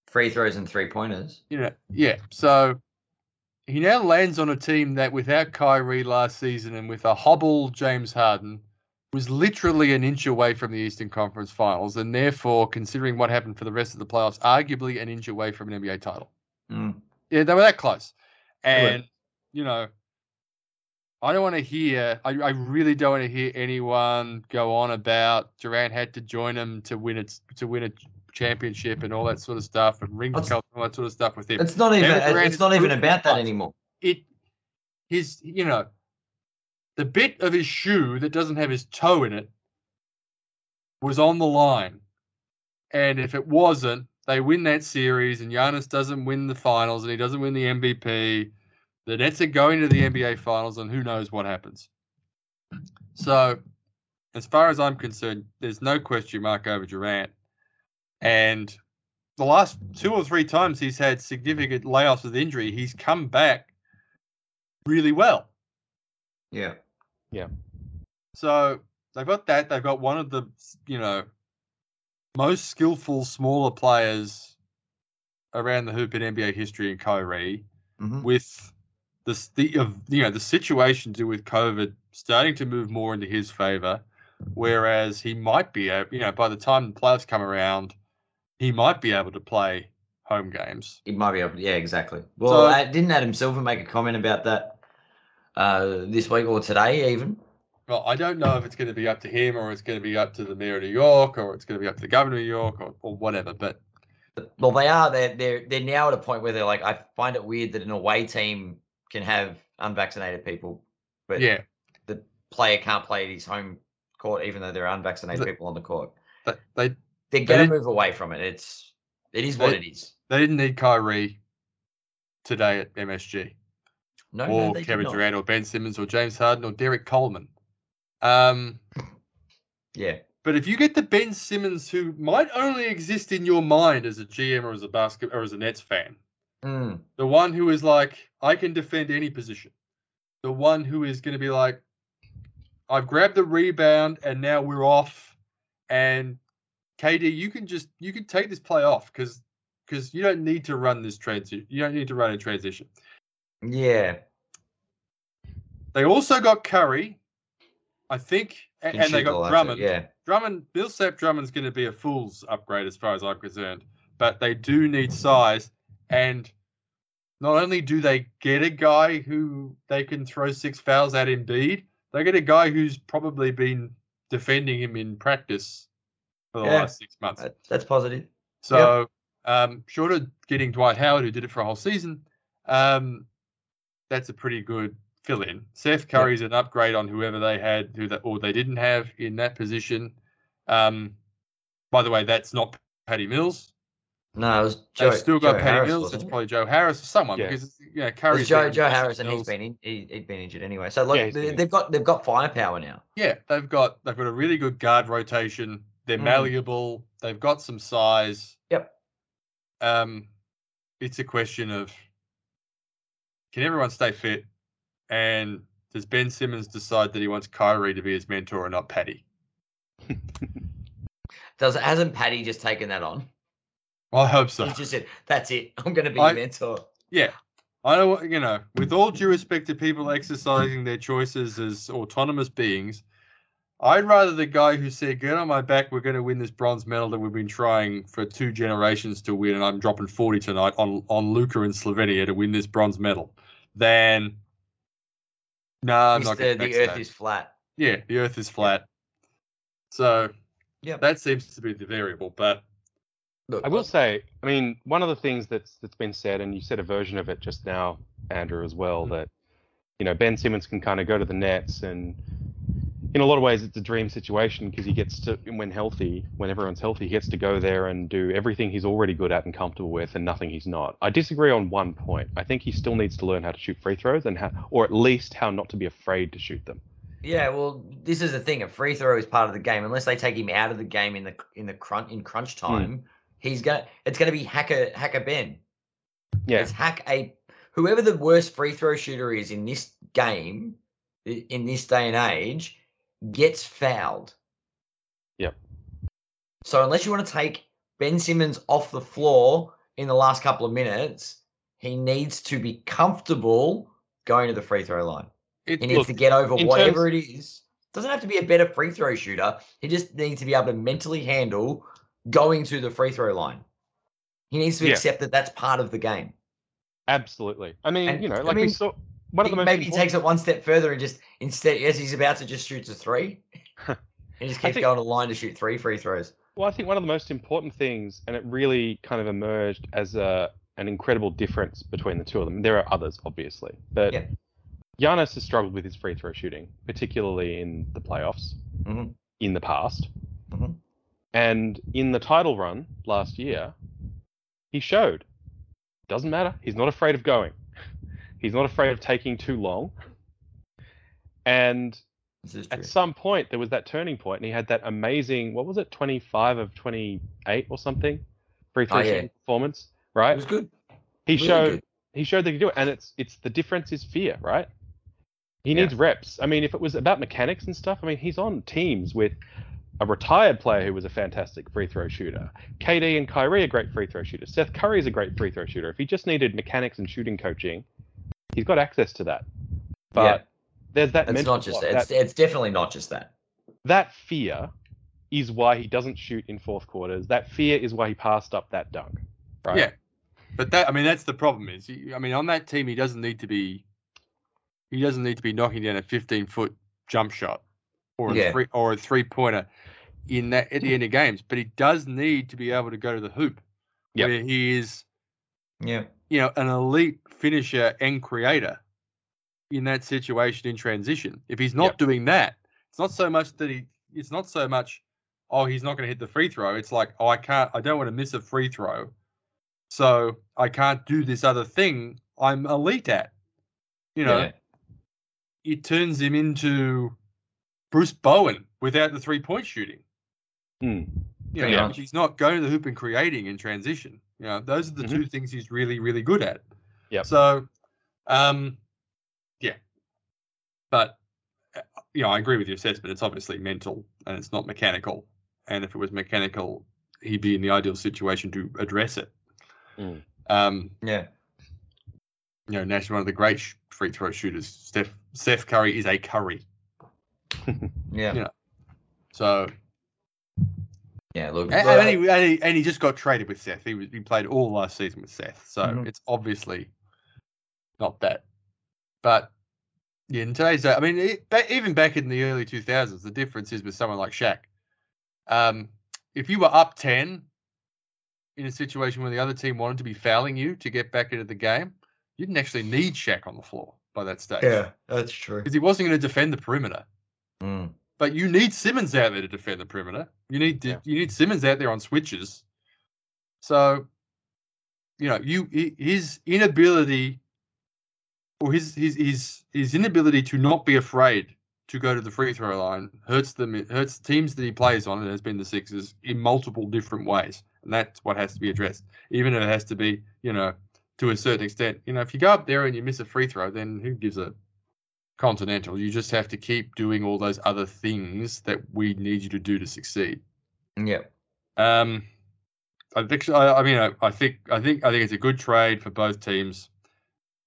S2: Free throws and three pointers.
S1: You know, yeah. So he now lands on a team that without Kyrie last season and with a hobble James Harden was literally an inch away from the Eastern Conference Finals, and therefore, considering what happened for the rest of the playoffs, arguably an inch away from an NBA title.
S2: Mm.
S1: Yeah, they were that close. And you know, I don't want to hear. I, I really don't want to hear anyone go on about Durant had to join him to win it to win a championship and all that sort of stuff and ring cup and all that sort of stuff with him.
S2: It's not even.
S1: Durant
S2: It's not even about that anymore.
S1: it his you know the bit of his shoe that doesn't have his toe in it was on the line and if it wasn't they win that series and Giannis doesn't win the finals and he doesn't win the MVP the Nets are going to the NBA finals and who knows what happens so as far as I'm concerned there's no question mark over Durant and the last two or three times he's had significant layoffs with injury, he's come back really well.
S2: Yeah. Yeah.
S1: So they've got that. They've got one of the, you know, most skillful smaller players around the hoop in NBA history in Kyrie,
S2: hmm
S1: with the the of you know the situation to do with COVID starting to move more into his favor, whereas he might be, a- you know, by the time the playoffs come around, he might be able to play home games.
S2: He might be able. Yeah, exactly. Well,
S1: So-
S2: uh, didn't Adam Silver make a comment about that uh, this week or today even?
S1: Well, I don't know if it's going to be up to him or it's going to be up to the mayor of New York or it's going to be up to the governor of New York or, or whatever. But
S2: Well, they are. They're they're they're now at a point where they're like, I find it weird that an away team can have unvaccinated people, but
S1: yeah,
S2: the player can't play at his home court, even though there are unvaccinated people on the court.
S1: they, they
S2: They're gonna move away from it. It's it is what
S1: They-
S2: it is.
S1: they didn't need Kyrie today at MSG
S2: No,
S1: or
S2: no, they
S1: Kevin. Durant or Ben Simmons or James Harden or Derrick Coleman. Um,
S2: Yeah,
S1: but if you get the Ben Simmons who might only exist in your mind as a GM or as a basket or as a Nets fan,
S2: Mm,
S1: the one who is like, I can defend any position. The one who is going to be like, I've grabbed the rebound and now we're off. And KD, you can just you can take this play off because because you don't need to run this transition. You don't need to run a transition.
S2: yeah.
S1: They also got Curry, I think, a-
S2: Can
S1: and they got Drummond.
S2: Yeah,
S1: Drummond, Bill Sapp Drummond's going to be a fool's upgrade as far as I'm concerned. But they do need size, and not only do they get a guy who they can throw six fouls at Embiid, they get a guy who's probably been defending him in practice for the
S2: Yeah.
S1: last six months.
S2: That's positive.
S1: So, um, short of getting Dwight Howard, who did it for a whole season, um, that's a pretty good fill in. Seth Curry's an upgrade on whoever they had, who that or they didn't have in that position. Um, by the way, that's not Patty Mills.
S2: No, it was Joe.
S1: They've still got
S2: Joe
S1: Patty
S2: Harris,
S1: Mills. It's
S2: it?
S1: probably Joe Harris or someone
S3: Yeah.
S1: because yeah, know Curry's
S2: Joe Joe Harris, and he's
S1: Mills.
S2: been in, he, he'd been injured anyway. So like
S3: Yeah,
S2: they,
S3: been
S2: they've got they've got firepower now.
S1: Yeah, they've got they've got a really good guard rotation. They're
S2: Mm.
S1: malleable. They've got some size.
S2: Yep.
S1: Um, it's a question of can everyone stay fit, and does Ben Simmons decide that he wants Kyrie to be his mentor and not Patty?
S2: Does hasn't Patty just taken that on?
S1: I hope so.
S2: He just said, "That's it. I'm going to be
S1: I-
S2: your mentor."
S1: Yeah. I know, what- you know, with all due respect to people exercising their choices as autonomous beings, I'd rather the guy who said, Get on my back, we're going to win this bronze medal that we've been trying for two generations to win, and I'm dropping 40 tonight on, on Luka and Slovenia to win this bronze medal, than, nah, I'm not
S2: the Earth is flat.
S1: Yeah, the earth is flat. So,
S2: yeah,
S1: that seems to be the variable, but
S2: Look,
S3: I will say, I mean, one of the things that's that's been said, and you said a version of it just now, Andrew, as well, that you know Ben Simmons can kind of go to the Nets, and in a lot of ways, it's a dream situation because he gets to, when healthy, when everyone's healthy, he gets to go there and do everything he's already good at and comfortable with, and nothing he's not. I disagree on one point. I think he still needs to learn how to shoot free throws, and how, or at least how not to be afraid to shoot them.
S2: Yeah, well, this is the thing. A free throw is part of the game. Unless they take him out of the game in the in the crunch in crunch
S1: Hmm.
S2: time, he's gonna. It's gonna be hacker hacker Ben.
S3: Yeah,
S2: It's hack a whoever the worst free throw shooter is in this game, in this day and age, gets fouled.
S3: Yep.
S2: So unless you want to take Ben Simmons off the floor in the last couple of minutes, he needs to be comfortable going to the free throw line.
S1: it,
S2: He needs
S3: Look,
S2: to get over whatever it is. Doesn't have to be a better free throw shooter. He just needs to be able to mentally handle going to the free throw line. He needs to
S3: Yeah.
S2: accept that that's part of the game.
S3: absolutely. I mean,
S2: And,
S3: you know,
S2: I
S3: like
S2: mean,
S3: we saw. One of the most
S2: maybe he takes it one step further and just instead, as he's about to just shoot a three, he just keeps
S3: think-
S2: going to line to shoot three free throws.
S3: Well, I think one of the most important things, and it really kind of emerged as a an incredible difference between the two of them. There are others, obviously, but
S2: Yeah.
S3: Giannis has struggled with his free throw shooting, particularly in the playoffs
S2: Mhm.
S3: in the past,
S2: Mhm.
S3: And in the title run last year, he showed. Doesn't matter. He's not afraid of going. He's not afraid of taking too long. And at some point there was that turning point and he had that amazing what was it 25 of 28 or something free throw
S2: Oh, yeah.
S3: performance
S2: It was good.
S3: he
S2: really
S3: showed
S2: good.
S3: he showed that he could do it and it's it's the difference is fear right he
S2: Yeah.
S3: needs reps i mean if it was about mechanics and stuff i mean he's on teams with a retired player who was a fantastic free throw shooter KD and Kyrie are great free throw shooters Seth Curry is a great free throw shooter if he just needed mechanics and shooting coaching he's got access to that but
S2: Yeah.
S3: there's that
S2: It's not just
S3: block,
S2: that. It's, it's definitely not just that.
S3: that fear is why he doesn't shoot in fourth quarters. That fear is why he passed up that dunk. Right?
S1: Yeah. But that I mean that's the problem is I mean on that team he doesn't need to be he doesn't need to be knocking down a 15 foot jump shot or a
S2: Yeah.
S1: three or a three pointer in that at the mm. end of games but he does need to be able to go to the hoop
S3: Yep.
S1: where he is
S2: Yeah.
S1: you know an elite finisher and creator in that situation in transition if he's not
S3: Yep.
S1: doing that it's not so much that he it's not so much oh he's not going to hit the free throw it's like oh I can't I don't want to miss a free throw so I can't do this other thing I'm elite at. You know,
S2: yeah.
S1: it turns him into Bruce Bowen without the three point shooting.
S3: Hmm.
S1: You know,
S2: much.
S1: he's not going to the hoop and creating in transition. You know, those are the
S3: Mhm.
S1: two things he's really, really good at.
S3: Yeah.
S1: So, um, yeah, but uh, you know, I agree with your assessment. It's obviously mental and it's not mechanical. And if it was mechanical, he'd be in the ideal situation to address it.
S3: Mm.
S1: Um,
S2: Yeah.
S1: you know, Nash, is one of the great sh- free throw shooters. Steph Steph Curry is a Curry.
S2: Yeah.
S1: Yeah. So
S2: Yeah. Look.
S1: and, and, he, and, he, and he just got traded with Seth. He was he played all last season with Seth. So
S2: Mhm.
S1: it's obviously not that. But yeah, in today's day, I mean, it, even back in the early 2000s, the difference is with someone like Shaq. Um, if you were up 10 in a situation where the other team wanted to be fouling you to get back into the game, you didn't actually need Shaq on the floor by that stage.
S2: Yeah, that's true.
S1: Because he wasn't going to defend the perimeter.
S2: Mm.
S1: But you need Simmons out there to defend the perimeter. You need
S3: Yeah.
S1: you need Simmons out there on switches. So, you know, you his inability or his his his his inability to not be afraid to go to the free throw line hurts them. It hurts teams that he plays on, and has been the Sixers in multiple different ways, and that's what has to be addressed. Even if it has to be, you know, to a certain extent. You know, if you go up there and you miss a free throw, then who gives a continental? You just have to keep doing all those other things that we need you to do to succeed.
S2: Yeah.
S1: Um, I think. I, I mean, I, I think. I think. I think it's a good trade for both teams.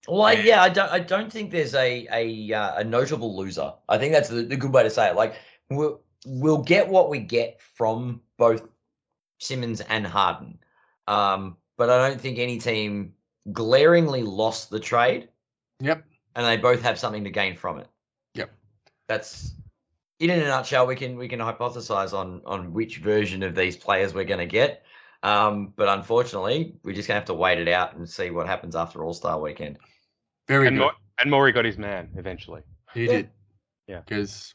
S2: Well, I, yeah, I don't. I don't think there's a a uh, a notable loser. I think that's the, the good way to say it. Like we'll we'll get what we get from both Simmons and Harden, um, but I don't think any team glaringly lost the trade,
S1: Yep.
S2: And they both have something to gain from it.
S1: Yep.
S2: That's in a nutshell. We can we can hypothesize on on which version of these players we're going to get. Um, but unfortunately, we're just gonna have to wait it out and see what happens after All Star Weekend.
S1: Very
S3: And,
S1: good.
S3: Mo- and Maury got his man eventually.
S1: he
S2: Yeah.
S1: did.
S3: Yeah.
S1: Because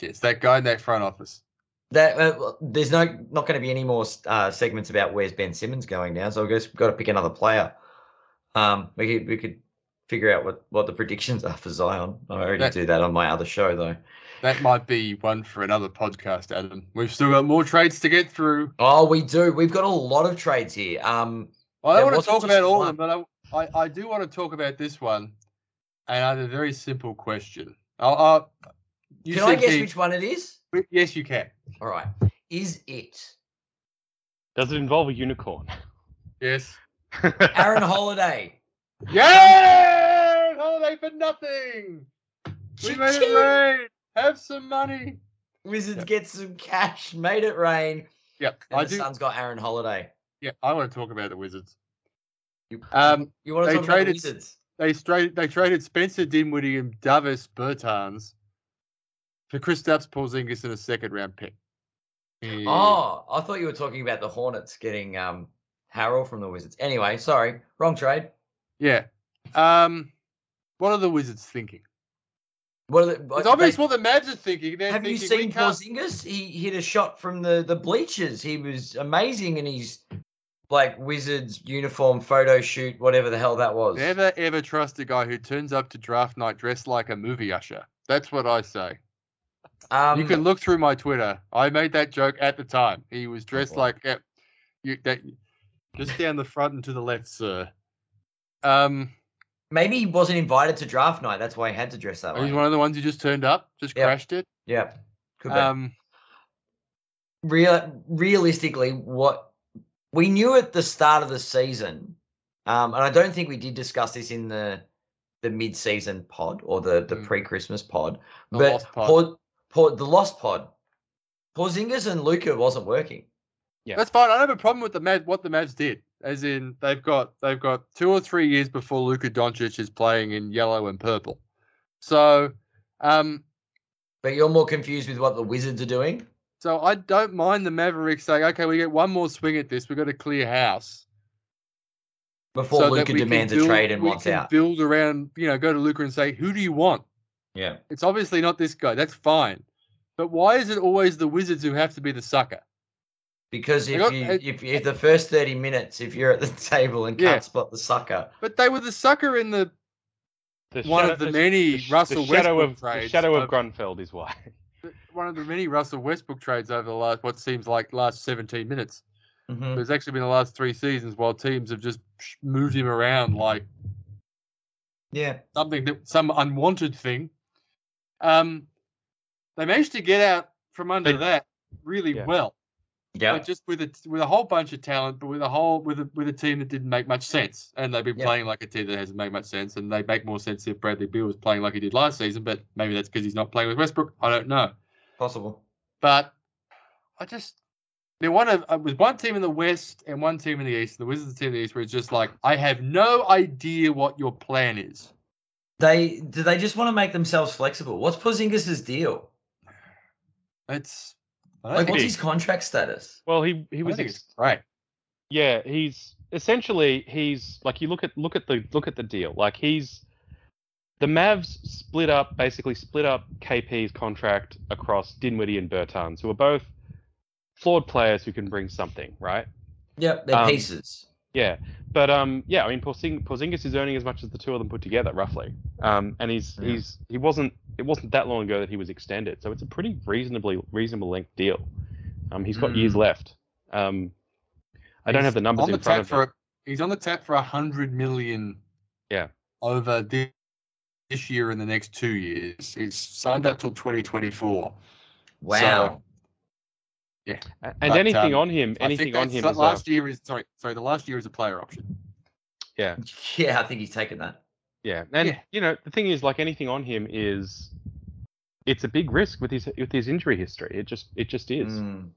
S1: it's that guy in that front office.
S2: That uh, there's no not going to be any more uh, segments about where's Ben Simmons going now. So I guess we've got to pick another player. Um, we could we could figure out what what the predictions are for Zion. I already
S1: That-
S2: do that on my other show though.
S1: That might be one for another podcast, Adam. We've still got more trades to get through.
S2: Oh, we do. We've got a lot of trades here. Um,
S1: I don't want to talk about all
S2: one.
S1: of them, but I, I, I do want to talk about this one. And I have a very simple question. I'll, I'll, you
S2: can I guess
S1: Keith-
S2: which one it is?
S1: Yes, you can.
S2: All right. Is it
S3: Does it involve a unicorn?
S1: Yes.
S2: Aaron Holiday?
S1: Yeah! Holiday for nothing. We made it rain. Have some money.
S2: Wizards
S1: Yep.
S2: get some cash. Made it rain.
S1: Yep,
S2: And
S1: I
S2: the
S1: do.
S2: Suns got Aaron Holiday.
S1: Yeah, I want to talk about the Wizards.
S2: You,
S1: Um,
S2: you want to
S1: they
S2: talk about the
S1: traded-
S2: Wizards?
S1: they straight they traded Spencer Dinwiddie and Davis Bertans for Kristaps Porzingis and a second round pick. Yeah.
S2: Oh, I thought you were talking about the Hornets getting um Harrell from the Wizards. Anyway, sorry, wrong trade.
S1: yeah. Um, what are the Wizards thinking?
S2: What are the,
S1: It's obvious
S2: they-
S1: what the Mavs are thinking. They're
S2: have you
S1: thinking, we
S2: seen Porzingis? He hit a shot from the the bleachers. He was amazing, and he's like Wizards uniform photo shoot, whatever the hell that was.
S1: Never ever trust a guy who turns up to draft night dressed like a movie usher. That's what I say.
S2: Um,
S1: you can look through my Twitter. I made that joke at the time. He was dressed
S2: boy.
S1: like yeah, you, that, just down the front and to the left, sir. Um,
S2: maybe he wasn't invited to draft night. That's why he had to dress that way.
S1: he's one of the ones who just turned up, just
S2: Yep.
S1: crashed it.
S2: yeah, could be.
S1: Um,
S2: Real, realistically, what we knew at the start of the season, um, and I don't think we did discuss this in the the mid season pod or the the
S1: Mm.
S2: pre Christmas pod,
S1: The
S2: but
S1: lost pod.
S2: Por- Por- the lost pod, Porzingis and Luka wasn't working.
S3: Yeah.
S1: That's fine. I don't have a problem with the Mavs, what the Mavs did. As in, they've got they've got two or three years before Luka Doncic is playing in yellow and purple. So, um,
S2: But you're more confused with what the Wizards are doing.
S1: so I don't mind the Mavericks saying, okay, we get one more swing at this. We've got to clear house.
S2: Before
S1: so Luka
S2: demands a trade and wants out.
S1: Build around, you know, go to Luka and say, who do you want?
S2: Yeah.
S1: It's obviously not this guy. That's fine. But why is it always the Wizards who have to be the sucker?
S2: Because if
S1: got-
S2: you if, if the first thirty minutes, if you're at the table and
S1: Yeah.
S2: can't spot the sucker,
S1: But they were the sucker in the
S3: The
S1: one of
S3: shadow-
S1: the many
S3: sh-
S1: Russell
S3: shadow
S1: Westbrook
S3: of,
S1: trades
S3: The shadow of
S1: of-
S3: Grunfeld is why.
S1: one of the many Russell Westbrook trades over the last what seems like last 17 minutes.
S2: Mhm.
S1: There's actually been the last three seasons while teams have just moved him around like
S2: yeah,
S1: something that some unwanted thing. Um, they managed to get out from under
S3: They-
S1: that really
S3: Yeah.
S1: well,
S2: yeah,
S1: but just with a with a whole bunch of talent, but with a whole with a with a team that didn't make much sense, and they've been
S2: Yeah.
S1: playing like a team that hasn't made much sense, and they make more sense if Bradley Beal was playing like he did last season, but maybe that's because he's not playing with Westbrook. I don't know.
S2: possible.
S1: But I just They're one of uh, with one team in the West and one team in the East. The Wizards team in the East, where it's just like, I have no idea what your plan is.
S2: They do they just want to make themselves flexible? What's Porzingis's deal?
S1: It's
S2: Like, what's his contract status?
S3: Well, he he was
S1: think
S3: ex-
S1: it's great.
S3: yeah he's essentially he's like you look at look at the look at the deal like he's the Mavs split up basically split up KP's contract across Dinwiddie and Bertans who are both flawed players who can bring something right
S2: Yep, they're
S3: Um,
S2: pieces.
S3: Yeah but um yeah I mean Porzing- Porzingis is earning as much as the two of them put together roughly um and he's
S2: Yeah.
S3: he's he wasn't it wasn't that long ago that he was extended so it's a pretty reasonably reasonable length deal um he's got years
S2: Mm.
S3: left um I don't have the numbers
S1: on the
S3: in front
S1: tap
S3: of
S1: for
S3: me.
S1: a, he's on the tap for a hundred million.
S3: Yeah.
S1: Over this, this year and the next two years. He's signed up till twenty twenty four.
S2: Wow.
S3: A- And
S1: But,
S3: anything
S1: um,
S3: on him,
S1: I think
S3: anything on him
S1: that
S3: is a,
S1: last year is sorry, sorry. The last year is a player option.
S3: yeah,
S2: yeah, I think he's taken that.
S3: yeah. And
S1: Yeah.
S3: you know, the thing is, like anything on him is, it's a big risk with his with his injury history. It just it just is.
S2: Mm.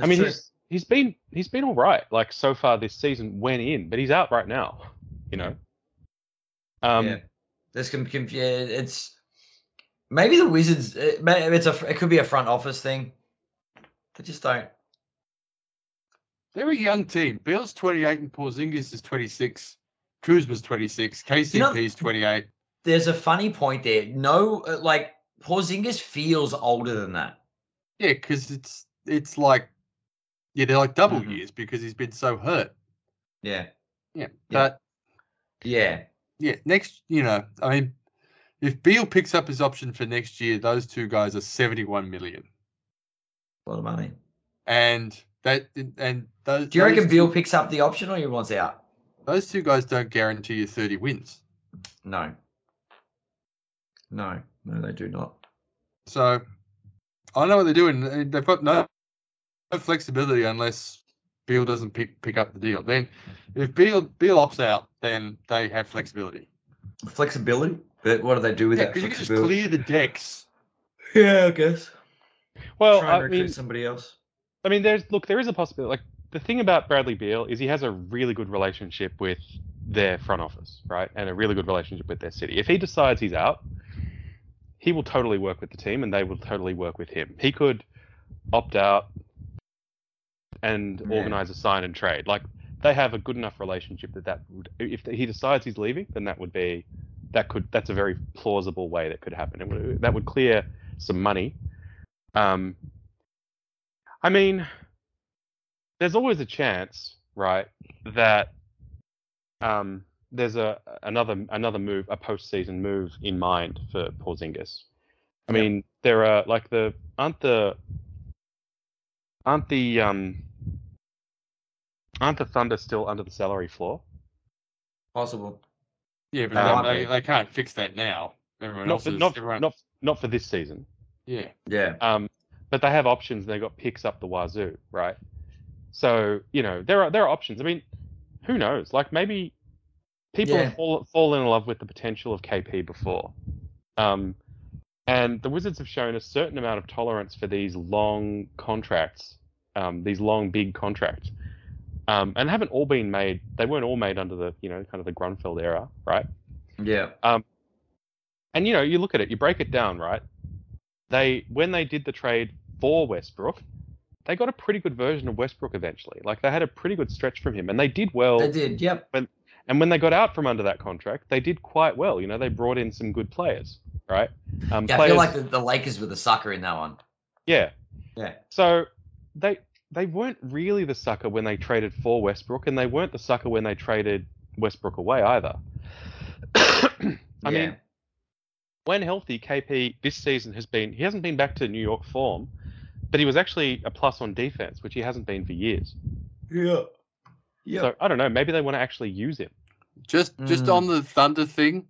S3: I mean,
S2: true.
S3: he's he's been he's been all right like so far this season when in, but he's out right now. You know. Um.
S2: yeah. There's com- conf- yeah, it's maybe the Wizards. It, it's a it could be a front office thing. They just don't.
S1: They're a young team. Beal's twenty eight and Porzingis is twenty six. Kuzma's twenty six. KCP
S2: You know-
S1: is twenty eight.
S2: There's a funny point there. No, uh, like Porzingis feels older than that.
S1: Yeah, because it's it's like yeah, they're like double
S2: Mhm.
S1: years because he's been so hurt.
S2: Yeah.
S1: Yeah, but
S2: Yeah.
S1: yeah, next you know, I mean, if Beal picks up his option for next year, those two guys are seventy one million,
S2: A lot of money.
S1: and that and those.
S2: Do you reckon Beal picks up the option or he wants out?
S1: Those two guys don't guarantee you thirty wins.
S2: No. No. No, they do not.
S1: So I know what they're doing. They- They've got no, no flexibility unless Beal doesn't pick pick up the deal. Then if Beal Beal opts out, then they have flexibility.
S2: Flexibility? But what do they do with
S1: Yeah,
S2: that
S1: because you can just clear the decks.
S2: Yeah, I guess.
S3: Well,
S2: Try and
S3: I
S2: recruit
S3: mean,
S2: somebody else.
S3: I mean, there's look, there is a possibility. Like the thing about Bradley Beal is he has a really good relationship with their front office, right, and a really good relationship with their city. If he decides he's out, he will totally work with the team, and they will totally work with him. He could opt out and organize a sign and trade. Like they have a good enough relationship that that would, if he decides he's leaving, then that would be that could that's a very plausible way that could happen. It would, that would clear some money. Um, I mean, there's always a chance, right, that um, there's a another another move, a postseason move in mind for Porzingis. I
S2: Yeah.
S3: mean, there are like the aren't the aren't the um aren't the Thunder still under the salary floor?
S2: Possible.
S1: Yeah, but
S3: Um,
S1: they, they, they can't fix that now. Everyone
S3: Not
S1: else
S3: for,
S1: is
S3: not,
S1: everyone.
S3: not not for this season.
S1: Yeah,
S2: Yeah.
S3: Um, but they have options. They've got picks up the wazoo, right? So you know there are there are options. I mean, who knows? Like maybe people
S2: Yeah.
S3: have fall, fallen in love with the potential of KP before, um, and the Wizards have shown a certain amount of tolerance for these long contracts, um, these long big contracts, um, and haven't all been made. They weren't all made under the you know kind of the Grunfeld era, right?
S2: Yeah.
S3: And you know, you look at it, you break it down, right? They when they did the trade for Westbrook, they got a pretty good version of Westbrook eventually. Like they had a pretty good stretch from him, and they did well.
S2: They did. Yep.
S3: And when they got out from under that contract, they did quite well. You know, they brought in some good players, right? Um,
S2: Yeah, I feel like the, the Lakers were the sucker in that one.
S3: yeah.
S2: Yeah.
S3: So they they weren't really the sucker when they traded for Westbrook, and they weren't the sucker when they traded Westbrook away either. I
S2: yeah.
S3: mean, when healthy, KP this season has been he hasn't been back to New York form, but he was actually a plus on defense, which he hasn't been for years.
S2: yeah. Yeah.
S3: So I don't know, maybe they want to actually use him.
S1: just just
S2: Mm.
S1: on the Thunder thing,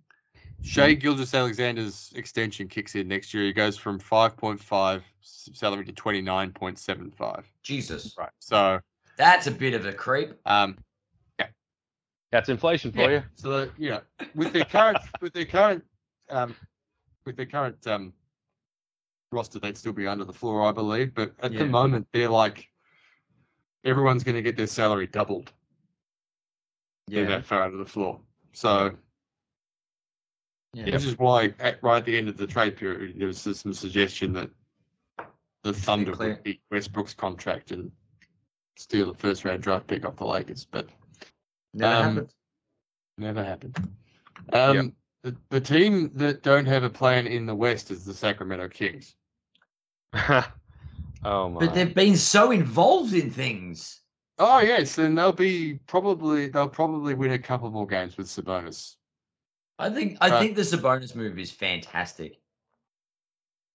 S1: Shai Gilgeous-Alexander's extension kicks in next year. He goes from five point five salary to twenty nine point seven five.
S2: Jesus.
S1: Right. So
S2: That's a bit of a creep.
S1: um,
S3: That's inflation for
S1: yeah.
S3: you.
S1: So the, you know, with their current with their current um, with their current um roster, they'd still be under the floor, I believe. But at
S2: Yeah.
S1: the moment, they're like everyone's going to get their salary doubled. They're
S2: Yeah.
S1: that far under the floor. So,
S2: yeah.
S1: which is why at, right at the end of the trade period, there was some suggestion that the Thunder would beat Westbrook's contract and steal the first round draft pick off the Lakers, but
S2: Never
S1: um,
S2: happened.
S1: never happened. Um, the, the team that don't have a plan in the West is the Sacramento Kings.
S3: oh my.
S2: But they've been so involved in things.
S1: Oh yes, and they'll be probably they'll probably win a couple more games with Sabonis.
S2: I think I
S1: Right.
S2: think the Sabonis move is fantastic.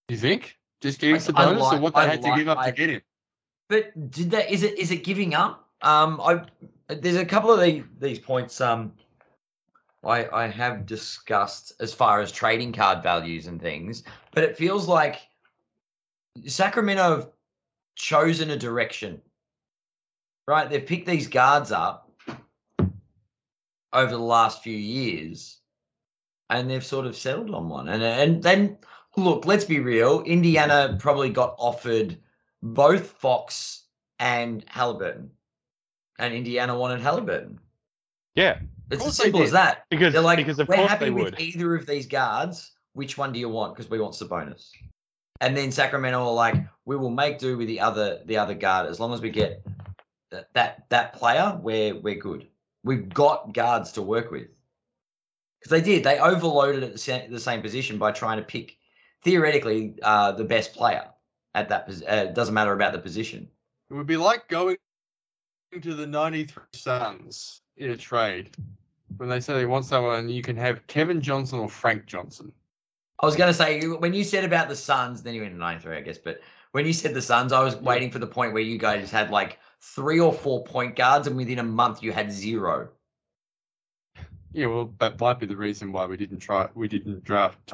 S1: You think? Just getting
S2: I- I
S1: Sabonis, or what they
S2: I
S1: had to give up
S2: I-
S1: to get him?
S2: But did that is it is it giving up? Um, I there's a couple of the, these points. Um, I I have discussed as far as trading card values and things, but it feels like Sacramento have chosen a direction. Right, they've picked these guards up over the last few years, and they've sort of settled on one. And and then look, let's be real. Indiana probably got offered both Fox and Halliburton, and Indiana wanted Halliburton.
S3: yeah,
S2: It's as simple as that.
S3: because
S2: They're like,
S3: because of
S2: we're happy with
S3: would.
S2: either of these guards. Which one do you want? Because we want Sabonis. And then Sacramento are like, we will make do with the other the other guard as long as we get that that, that player. We're we're good. We've got guards to work with. Because they did, they overloaded at the sa- the same position by trying to pick theoretically uh, the best player at that. pos- Uh, it doesn't matter about the position.
S1: It would be like going to the '93 Suns in a trade when they say they want someone. You can have Kevin Johnson or Frank Johnson.
S2: I was going to say when you said about the Suns, then you went to 93, I guess. But when you said the Suns, I was waiting for the point where you guys had like three or four point guards, and within a month you had zero.
S1: Yeah, well, that might be the reason why we didn't try. We didn't draft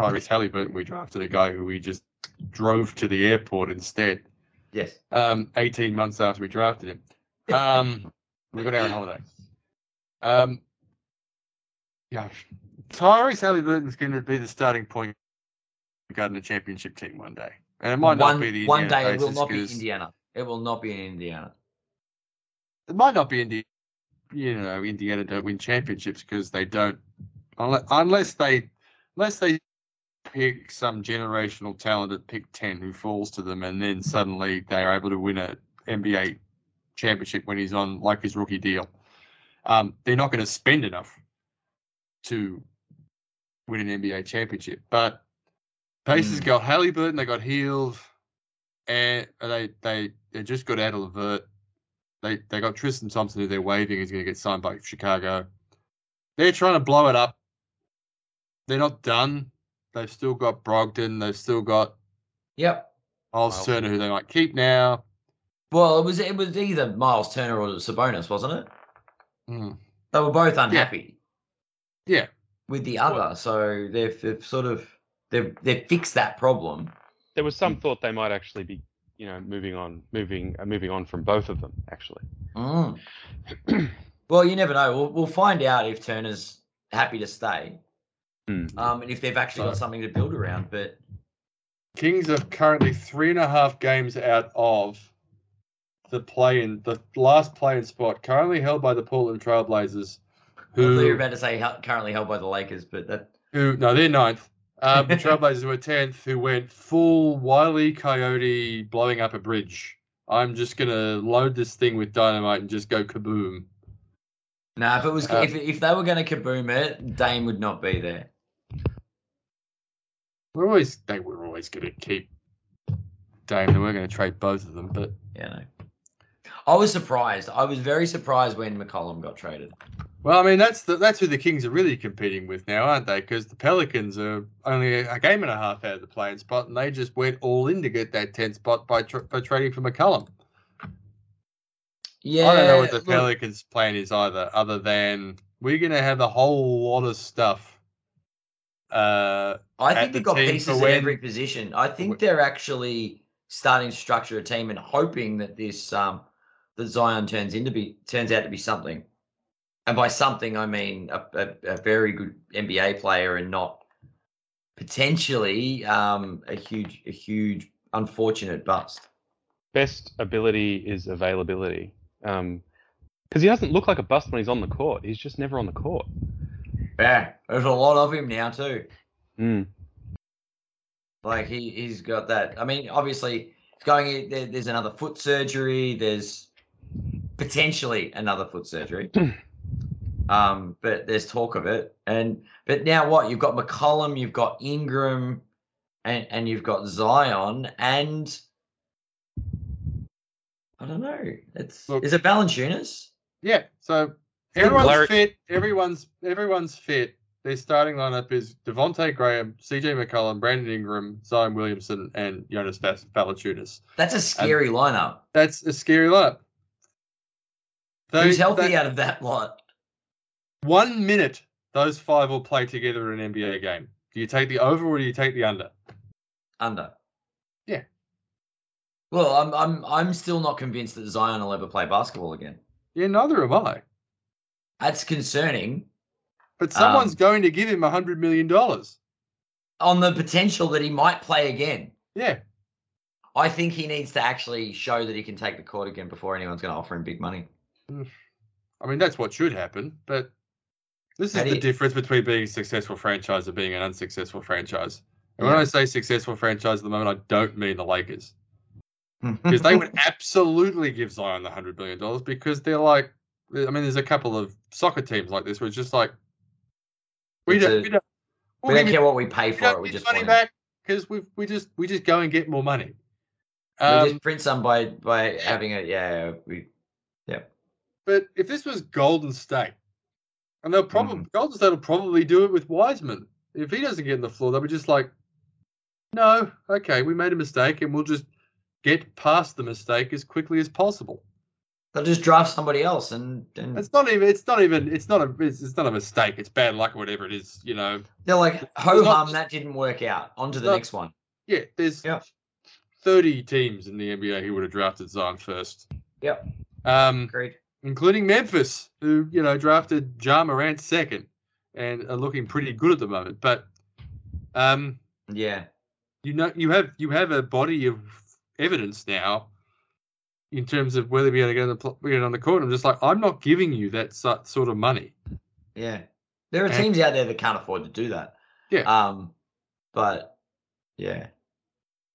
S1: Tyrese Halliburton. We drafted a guy who we just drove to the airport instead.
S2: Yes.
S1: um, 18 months after we drafted him. Um, we got Aaron Holiday. Um, yeah, Tyrese Halliburton's going to be the starting point guard in the championship team one day, and it might
S2: one
S1: not be the Indiana one
S2: day it will not be Indiana. It will not be in Indiana.
S1: It might not be Indiana. You know, Indiana don't win championships because they don't, unless, unless they, unless they pick some generational talent at pick ten who falls to them, and then suddenly they are able to win a NBA championship when he's on like his rookie deal. Um, they're not going to spend enough to win an NBA championship. But Pacers
S2: Mm.
S1: got Halliburton, they got Hield, and they they they just got out of LeVert. They they got Tristan Thompson who they're waiving is going to get signed by Chicago. They're trying to blow it up. They're not done. They've still got Brogdon. They've still got
S2: Yep.
S1: Miles
S3: Miles.
S1: Turner who they might keep now.
S2: Well, it was it was either Miles Turner or Sabonis, wasn't it?
S1: Hmm.
S2: They were both unhappy
S1: Yeah.
S2: with the
S3: Well-
S2: other, so they've, they've sort of they've they've fixed that problem.
S3: There was some thought they might actually be, you know, moving on, moving, uh, moving on from both of them. Actually,
S2: Mm. well, you never know. We'll, we'll find out if Turner's happy to stay,
S3: Hmm.
S2: um, and if they've actually got something to build around. But
S1: Kings are currently three and a half games out of the play in the last play in spot, currently held by the Portland Trailblazers,
S2: I thought you were about to say currently held by the Lakers, but that
S1: who no, they're ninth. Um, the Trailblazers were tenth, who went full Wiley Coyote blowing up a bridge. I'm just gonna load this thing with dynamite and just go kaboom.
S2: nah, if it was
S1: Uh,
S2: if if they were going to kaboom it, Dame would not be there.
S1: We're always they were always gonna keep Dame. They were gonna trade both of them, but
S2: Yeah, no. I was surprised. I was very surprised when McCollum got traded.
S1: Well, I mean that's the, that's who the Kings are really competing with now, aren't they? Because the Pelicans are only a, game and a half out of the playing spot, and they just went all in to get that 10th spot by tr- by trading for McCollum.
S2: Yeah,
S1: I don't know what the
S2: look,
S1: Pelicans' plan is either, other than we're going to have a whole lot of stuff. Uh,
S2: I think they've got pieces at
S1: when-
S2: every position. I think they're actually starting to structure a team and hoping that this um that Zion turns into be turns out to be something. And by something, I mean a, a, a very good NBA player and not potentially um a huge a huge unfortunate bust.
S3: best ability is availability. Um, because he doesn't look like a bust when he's on the court. He's just never on the court.
S2: Yeah, there's a lot of him now too.
S3: Mm.
S2: Like he he's got that. I mean, obviously, it's going. There, there's another foot surgery. There's potentially another foot surgery. um, but there's talk of it. And but now what? You've got McCollum. You've got Ingram, and and you've got Zion. And I don't know. It's
S1: Look-
S2: is it Valanciunas?
S1: Yeah. So everyone's
S3: Larry-
S1: fit. Everyone's everyone's fit. Their starting lineup is Devonte Graham, CJ McCollum, Brandon Ingram, Zion Williamson, and Jonas Vas- Valanciunas.
S2: That's a scary lineup.
S1: That's a scary lineup. They-
S2: Who's healthy
S1: they-
S2: out of that lot?
S1: one minute, those five will play together in an NBA game. Do you take the over or do you take the under?
S2: Under.
S1: Yeah.
S2: Well, I'm I'm I'm still not convinced that Zion will ever play basketball again.
S1: Yeah, neither am I.
S2: That's concerning
S1: But someone's
S2: Um,
S1: going to give him a hundred million dollars.
S2: on the potential that he might play again.
S1: Yeah.
S2: I think he needs to actually show that he can take the court again before anyone's going to offer him big money.
S1: I mean, that's what should happen. But this is the
S2: you-
S1: difference between being a successful franchise and being an unsuccessful franchise. And when I say successful franchise at the moment, I don't mean the Lakers. Because they would absolutely give Zion the hundred million dollars because they're like, I mean, there's a couple of soccer teams like this where it's just like, we
S2: It's
S1: don't,
S2: a-
S1: we don't,
S2: we don't care what we pay for
S1: don't
S2: it. We just
S1: money back because we we just we just go and get more money.
S2: We
S1: Um,
S2: just print some by by having it. Yeah, we. yeah.
S1: But if this was Golden State, and they'll probably
S2: Mm-hmm.
S1: Golden State will probably do it with Wiseman. If he doesn't get in the floor, they'll be just like, no, okay, we made a mistake, and we'll just get past the mistake as quickly as possible.
S2: They'll just draft somebody else, and and
S1: It's not even. It's not even. It's not a. It's, it's not a mistake. It's bad luck or whatever it is. You know.
S2: they're like, ho hum, that didn't work out. On to the
S1: not-
S2: next one.
S1: Yeah. There's
S2: Yeah.
S1: thirty teams in the NBA who would have drafted Zion first.
S2: Yep.
S1: Um,
S2: Agreed.
S1: including Memphis, who you know drafted Ja Morant second, and are looking pretty good at the moment. But um,
S2: Yeah.
S1: you know, you have you have a body of evidence now in terms of whether we are going to get on the court. I'm just like, I'm not giving you that sort of money.
S2: Yeah. There are
S1: And-
S2: teams out there that can't afford to do that.
S1: Yeah.
S2: Um, but yeah,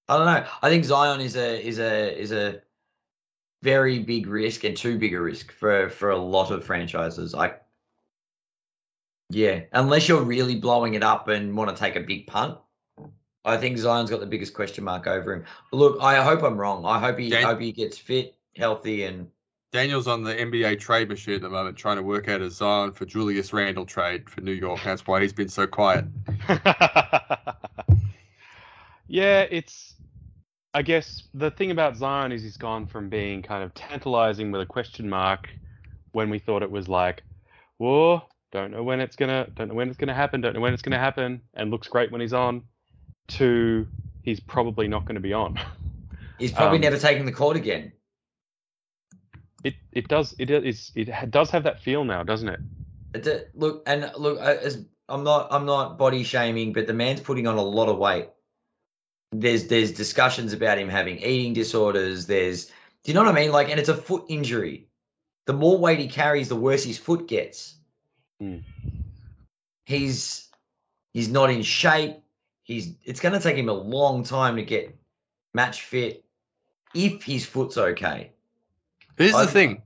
S2: I don't know. I think Zion is a is a is a very big risk and too big a risk for for a lot of franchises. I yeah, unless you're really blowing it up and want to take a big punt. I think Zion's got the biggest question mark over him. Look, I hope I'm wrong. I hope he
S1: Dan-
S2: hope he gets fit, healthy, and
S1: Daniel's on the NBA trade machine at the moment, trying to work out a Zion for Julius Randle trade for New York. That's why he's been so quiet.
S3: yeah, it's. I guess the thing about Zion is he's gone from being kind of tantalizing with a question mark when we thought it was like, whoa, don't know when it's gonna, don't know when it's gonna happen, don't know when it's gonna happen, and looks great when he's on, to he's probably not going to be on.
S2: he's probably
S3: Um,
S2: never taking the court again.
S3: It it does it is it does have that feel now, doesn't it?
S2: It's a- look and look as I'm not I'm not body shaming, but the man's putting on a lot of weight. There's there's discussions about him having eating disorders. There's do you know what I mean? Like, and it's a foot injury. The more weight he carries, the worse his foot gets.
S3: Hmm.
S2: He's he's not in shape. He's it's going to take him a long time to get match fit if his foot's okay.
S1: Here's
S2: I-
S1: the thing.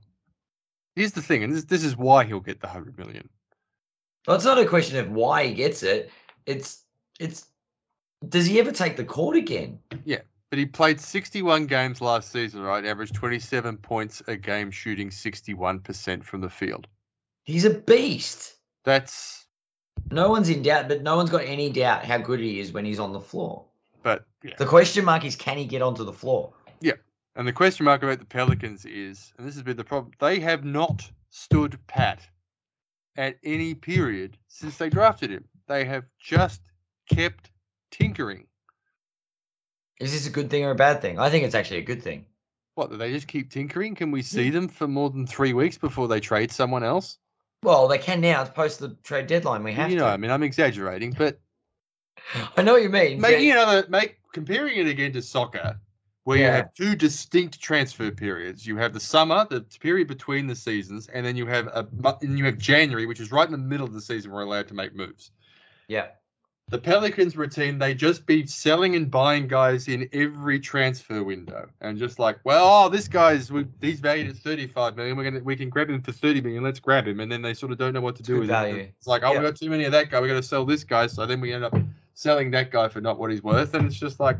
S1: Here's the thing, and this, this is why he'll get the hundred million.
S2: Well, it's not a question of why he gets it. It's it's does he ever take the court again?
S1: Yeah, but he played 61 games last season, right? Averaged 27 points a game, shooting 61% from the field.
S2: He's a beast.
S1: That's,
S2: No one's in doubt, but no one's got any doubt how good he is when he's on the floor.
S1: but yeah.
S2: The question mark is can he get onto the floor? Yeah.
S1: And the question mark about the Pelicans is, and this has been the problem, they have not stood pat at any period since they drafted him. They have just kept tinkering.
S2: Is this a good thing or a bad thing? I think it's actually a good thing.
S1: What, do they just keep tinkering? Can we see them for more than three weeks before they trade someone else?
S2: Well, they can now. Post the trade deadline. We have
S1: you know,
S2: to.
S1: I mean, I'm exaggerating, but
S2: I know what you mean.
S1: make
S2: but-
S1: another make comparing it again to soccer, where you have two distinct transfer periods. You have the summer, the period between the seasons, and then you have a and you have January, which is right in the middle of the season. We're allowed to make moves.
S2: Yeah.
S1: The Pelicans routine, they just be selling and buying guys in every transfer window, and just like, well, oh, this guy's he's valued at thirty-five million. We're gonna we can grab him for thirty million. Let's grab him, and then they sort of don't know what to do
S2: Good
S1: with
S2: value.
S1: it. It's like, oh,
S2: Yeah.
S1: we got too many of that guy. We got to sell this guy. So then we end up selling that guy for not what he's worth, and it's just like,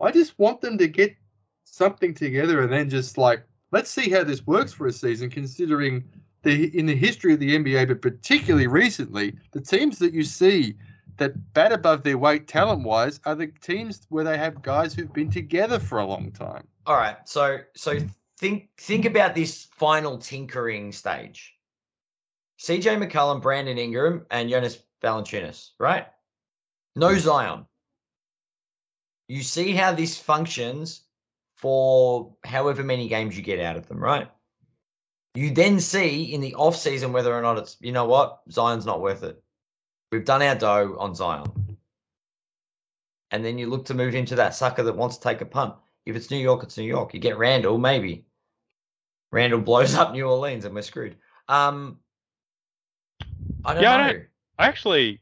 S1: I just want them to get something together, and then just like, let's see how this works for a season, considering the in the history of the NBA, but particularly recently, the teams that you see that bat above their weight talent wise are the teams where they have guys who've been together for a long time.
S2: All right. So so think think about this final tinkering stage. CJ McCollum, Brandon Ingram, and Jonas Valanciunas, right? No Zion. You see how this functions for however many games you get out of them, right? You then see in the off season whether or not it's you know what Zion's not worth it. We've done our dough on Zion, and then you look to move into that sucker that wants to take a punt. If it's New York, it's New York. You get Randle, maybe. Randle blows up New Orleans and we're screwed. Um, I don't
S3: Yeah, I
S2: know.
S3: don't- I actually,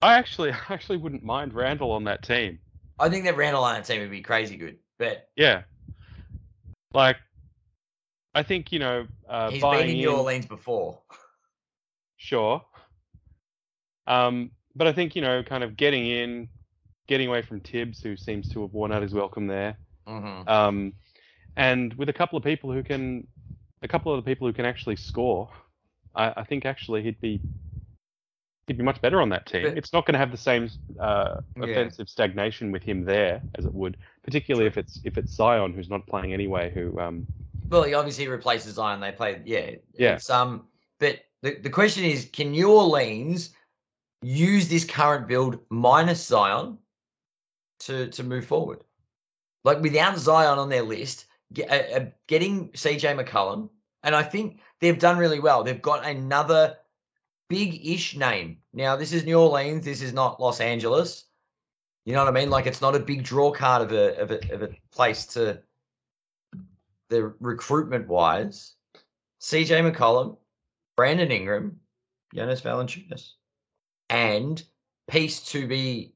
S3: I actually, I actually wouldn't mind Randle on that team.
S2: I think that Randle on that team would be crazy good, but
S3: Yeah, like, I think you know, uh,
S2: he's been in
S3: in,
S2: New Orleans before.
S3: sure. Um, but I think you know, kind of getting in, getting away from Tibbs, who seems to have worn out his welcome there.
S2: hmm
S3: Um, and with a couple of people who can, a couple of the people who can actually score, I, I think actually he'd be, he'd be much better on that team.
S2: But-
S3: it's not going to have the same uh,
S2: Yeah.
S3: offensive stagnation with him there as it would, particularly if it's if it's Zion who's not playing anyway. Who, um,
S2: Well, he obviously replaces Zion. They play, yeah,
S3: Yeah.
S2: It's, um, but the, the question is, can New Orleans use this current build minus Zion to to move forward? Like without Zion on their list, get, uh, uh, getting CJ McCollum, and I think they've done really well. They've got another big-ish name. Now, this is New Orleans. This is not Los Angeles. You know what I mean? Like it's not a big draw card of a of a, of a place to the recruitment wise, CJ McCollum, Brandon Ingram, Jonas Valanciunas, and piece to be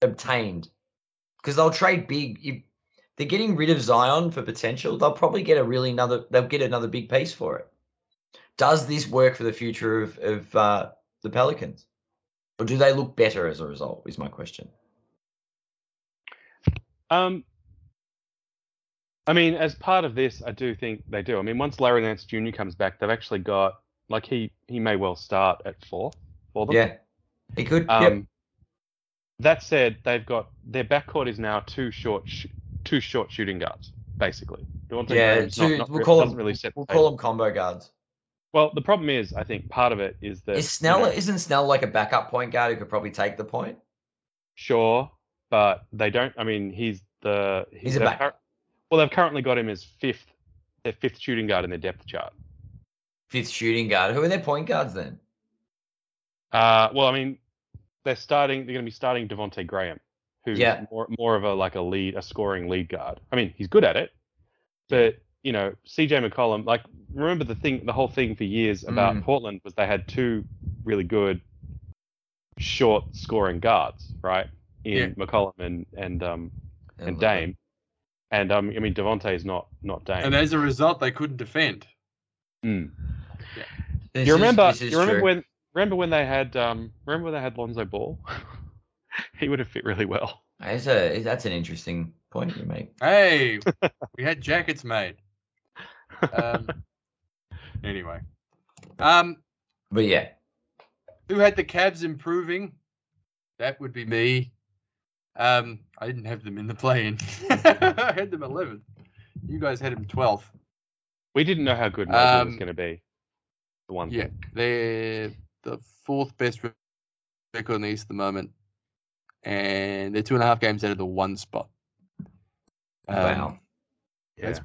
S2: obtained because they'll trade big. If they're getting rid of Zion for potential, they'll probably get a really another. They'll get another big piece for it. Does this work for the future of of uh, the Pelicans, or do they look better as a result? Is my question.
S3: um, I mean, as part of this, I do think they do. I mean, once Larry Nance Jr. comes back, they've actually got like he he may well start at four for them.
S2: Yeah, he could.
S3: Um,
S2: yep.
S3: That said, they've got their backcourt is now two short sh- two short shooting guards basically. Devonte
S2: Yeah,
S3: Graham's
S2: two-
S3: not, not,
S2: we'll call them-
S3: really.
S2: We'll call them combo guards.
S3: Well, the problem is, I think part of it is that
S2: Is
S3: you
S2: Snell
S3: know,
S2: isn't Snell like a backup point guard who could probably take the point?
S3: sure, but they don't. I mean, he's the
S2: He's a
S3: they've
S2: backup.
S3: well, they've currently got him as fifth, their fifth shooting guard in their depth chart.
S2: Fifth shooting guard. Who are their point guards then?
S3: Uh, well, I mean, they're starting. They're going to be starting Devonte Graham, who's
S2: Yeah.
S3: more more of a like a lead, a scoring lead guard. I mean, he's good at it, but you know, CJ McCollum. Like, remember the thing, the whole thing for years about
S2: Mm.
S3: Portland was they had two really good short scoring guards, right? In
S1: Yeah.
S3: McCollum and and um and
S2: look,
S3: Dame, and um, I mean Devonte is not not Dame.
S1: And as a result, they couldn't defend.
S3: Mm.
S2: this
S3: you remember?
S2: this is
S3: You remember
S2: true.
S3: when? Remember when they had? Um, remember when they had Lonzo Ball? he would have fit really well.
S2: That's a that's an interesting point you make.
S1: Hey, we had jackets made. Um, anyway, um,
S2: But yeah,
S1: who had the Cavs improving? That would be me. Um, I didn't have them in the play-in. I had them 11th. You guys had them 12th.
S3: We didn't know how good Mobley was
S1: Um,
S3: going to be. The one.
S1: Yeah,
S3: thing.
S1: they're the fourth best record in the East at the moment, and they're two and a half games out of the one spot. Um,
S2: wow.
S3: Yeah.
S1: that's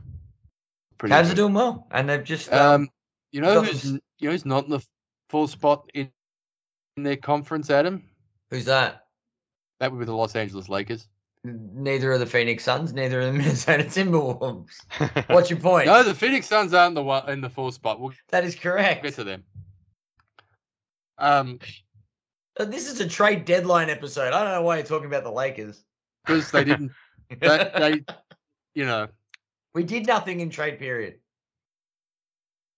S1: pretty
S2: Cavs
S1: good.
S2: are doing well, and they've just um,
S1: Um, you know
S2: got
S1: who's
S2: them
S1: n- you know who's not in the full spot in, in their conference, Adam?
S2: who's that?
S1: That would be the Los Angeles Lakers.
S2: Neither are the Phoenix Suns. Neither are the Minnesota Timberwolves. What's your point?
S1: No, the Phoenix Suns aren't the one in the fourth spot. We'll
S2: that is correct.
S1: get to them. Um,
S2: Uh, This is a trade deadline episode. I don't know why you're talking about the Lakers.
S1: because they didn't. That they, you know,
S2: we did nothing in trade period.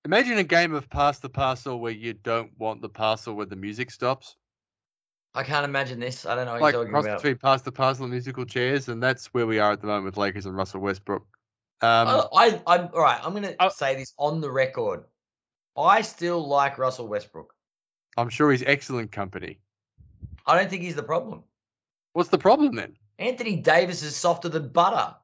S1: imagine a game of pass the parcel where you don't want the parcel where the music stops.
S2: I can't imagine this. I don't know what
S1: like
S2: you're talking
S1: cross
S2: about.
S1: between pass the parcel and musical chairs, and that's where we are at the moment with Lakers and Russell Westbrook. Um,
S2: I, I, I'm all right. I'm going to
S3: Oh.
S2: say this on the record. I still like Russell Westbrook.
S1: I'm sure he's excellent company.
S2: I don't think he's the problem.
S1: What's the problem then?
S2: Anthony Davis is softer than butter.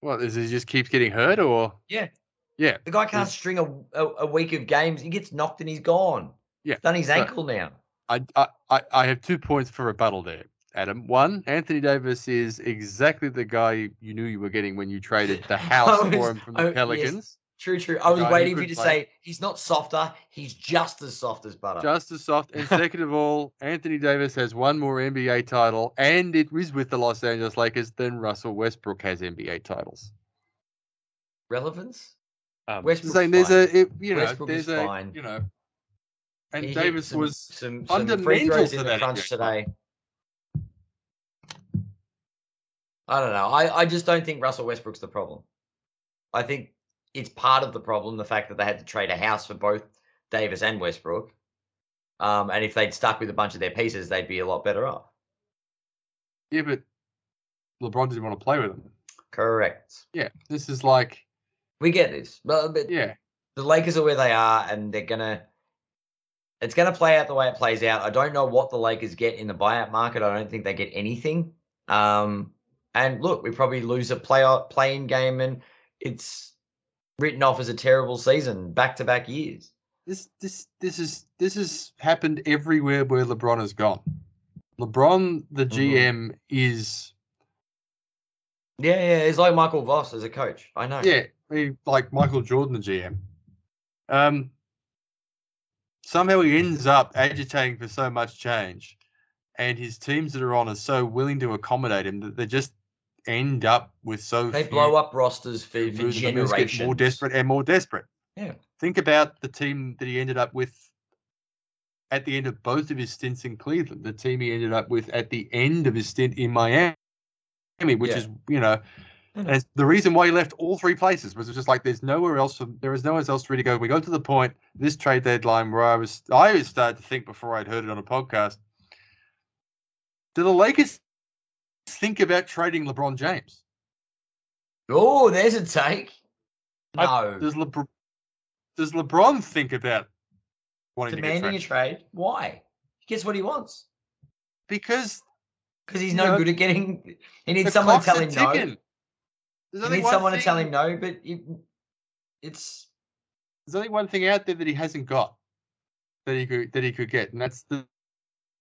S1: What is he just keeps getting hurt, or
S2: Yeah.
S1: Yeah.
S2: The guy can't
S1: He's-
S2: string a, a, a week of games. He gets knocked and he's gone.
S1: Yeah,
S2: He's done his
S1: so-
S2: ankle now.
S1: I, I I I have two points for rebuttal there, Adam. One, Anthony Davis is exactly the guy you knew you were getting when you traded the house
S2: was-
S1: for him from
S2: oh,
S1: the
S2: yes.
S1: Pelicans.
S2: True, true. I was
S1: guy who
S2: waiting for you to
S1: play.
S2: say he's not softer. He's just as soft as butter.
S1: Just as soft. And second of all, Anthony Davis has one more NBA title, and it was with the Los Angeles Lakers than Russell Westbrook has NBA titles.
S2: Relevance?
S3: Um,
S2: Westbrook's
S1: saying there's
S2: fine.
S1: a it, you know
S2: Westbrook
S1: there's a
S2: fine.
S1: you know, and
S2: He
S1: Davis
S2: some-
S1: was
S2: some, some free
S1: fundamental
S2: throws
S1: to
S2: in the
S1: that
S2: crunch today. I don't know. I, I just don't think Russell Westbrook's the problem. I think it's part of the problem, the fact that they had to trade a house for both Davis and Westbrook. Um, and if they'd stuck with a bunch of their pieces, they'd be a lot better off.
S1: yeah, but LeBron didn't want to play with them.
S2: Correct.
S1: Yeah, this is like
S2: We get this. But, but
S1: yeah,
S2: the Lakers are where they are, and they're gonna. It's gonna play out the way it plays out. I don't know what the Lakers get in the buyout market. I don't think they get anything. Um, and look, we probably lose a play playing game, and it's written off as a terrible season back to back years.
S1: this this this is this has happened everywhere where LeBron has gone. LeBron, the. GM, is
S2: Yeah, yeah, he's like Michael Voss as a coach. I know.
S1: yeah, he, like Michael Jordan, the GM. Um, somehow he ends up agitating for so much change, and his teams that are on are so willing to accommodate him that they're just end up with so
S2: They
S1: few
S2: blow up rosters for, for
S1: moves get
S2: generations.
S1: more desperate and more desperate.
S2: Yeah.
S1: Think about the team that he ended up with at the end of both of his stints in Cleveland, the team he ended up with at the end of his stint in Miami, which
S2: Yeah.
S1: is, you know, and the reason why he left all three places was just like there's nowhere else for, there is nowhere else for me to go. We got to the point this trade deadline where I was I was started to think before I'd heard it on a podcast. Do the Lakers think about trading LeBron James?
S2: Oh, there's a take.
S3: I-
S2: No.
S1: Does LeBron does LeBron think about wanting
S2: Demanding a
S1: get traded?
S2: trade. Why? He gets what he wants.
S1: Because
S2: Because he's no
S1: know,
S2: good at getting. He needs someone to tell
S1: a
S2: him no.
S1: ticking. There's
S2: He needs
S1: one
S2: someone to tell him no, but it, it's
S1: There's only one thing out there that he hasn't got that he could that he could get, and that's the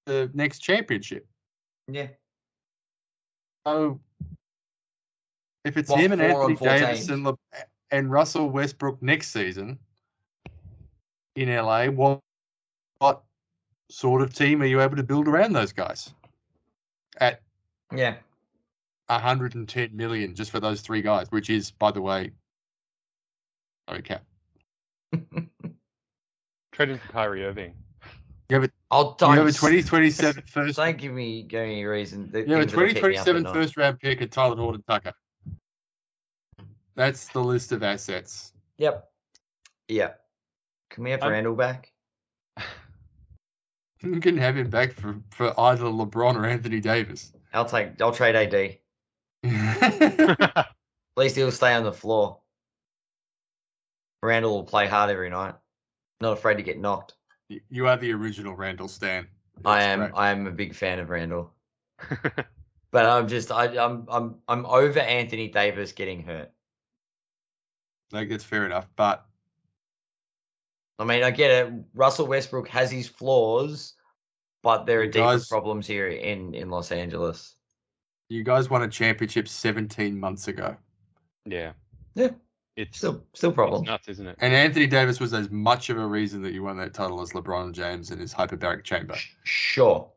S1: the next championship.
S2: yeah.
S1: So if it's
S2: What,
S1: him and Anthony Davis and, Le- and Russell Westbrook next season in LA, what what sort of team are you able to build around those guys at
S2: Yeah.
S1: 110 million just for those three guys, which is, by the way, okay.
S3: Trading for Kyrie Irving.
S2: I'll
S1: You have a
S2: don't-
S1: 2027 first.
S2: Don't give me give me a reason.
S1: You have a
S2: things that'll keep me up at
S1: 2027 first round pick at Talen Horton Tucker. That's the list of assets.
S2: Yep. Yep. Can we have
S3: I'm-
S2: Randle back?
S1: You can have him back for, for either LeBron or Anthony Davis.
S2: I'll take. I'll trade AD. At least he'll stay on the floor. Randle will play hard every night. Not afraid to get knocked.
S1: You are the original Randle Stan.
S2: I am.
S1: great.
S2: I am a big fan of Randle. But I'm just. I, I'm. I'm. I'm over Anthony Davis getting hurt.
S1: Like, that's fair enough. But
S2: I mean, I get it. Russell Westbrook has his flaws, but there are
S1: He
S2: deeper
S1: does.
S2: problems here in in Los Angeles.
S1: you guys won a championship 17 months ago.
S3: yeah.
S2: Yeah.
S3: It's
S2: Still, still
S3: it's
S2: problems.
S3: nuts, isn't it?
S1: And Anthony Davis was as much of a reason that you won that title as LeBron James in his hyperbaric chamber.
S2: Sure.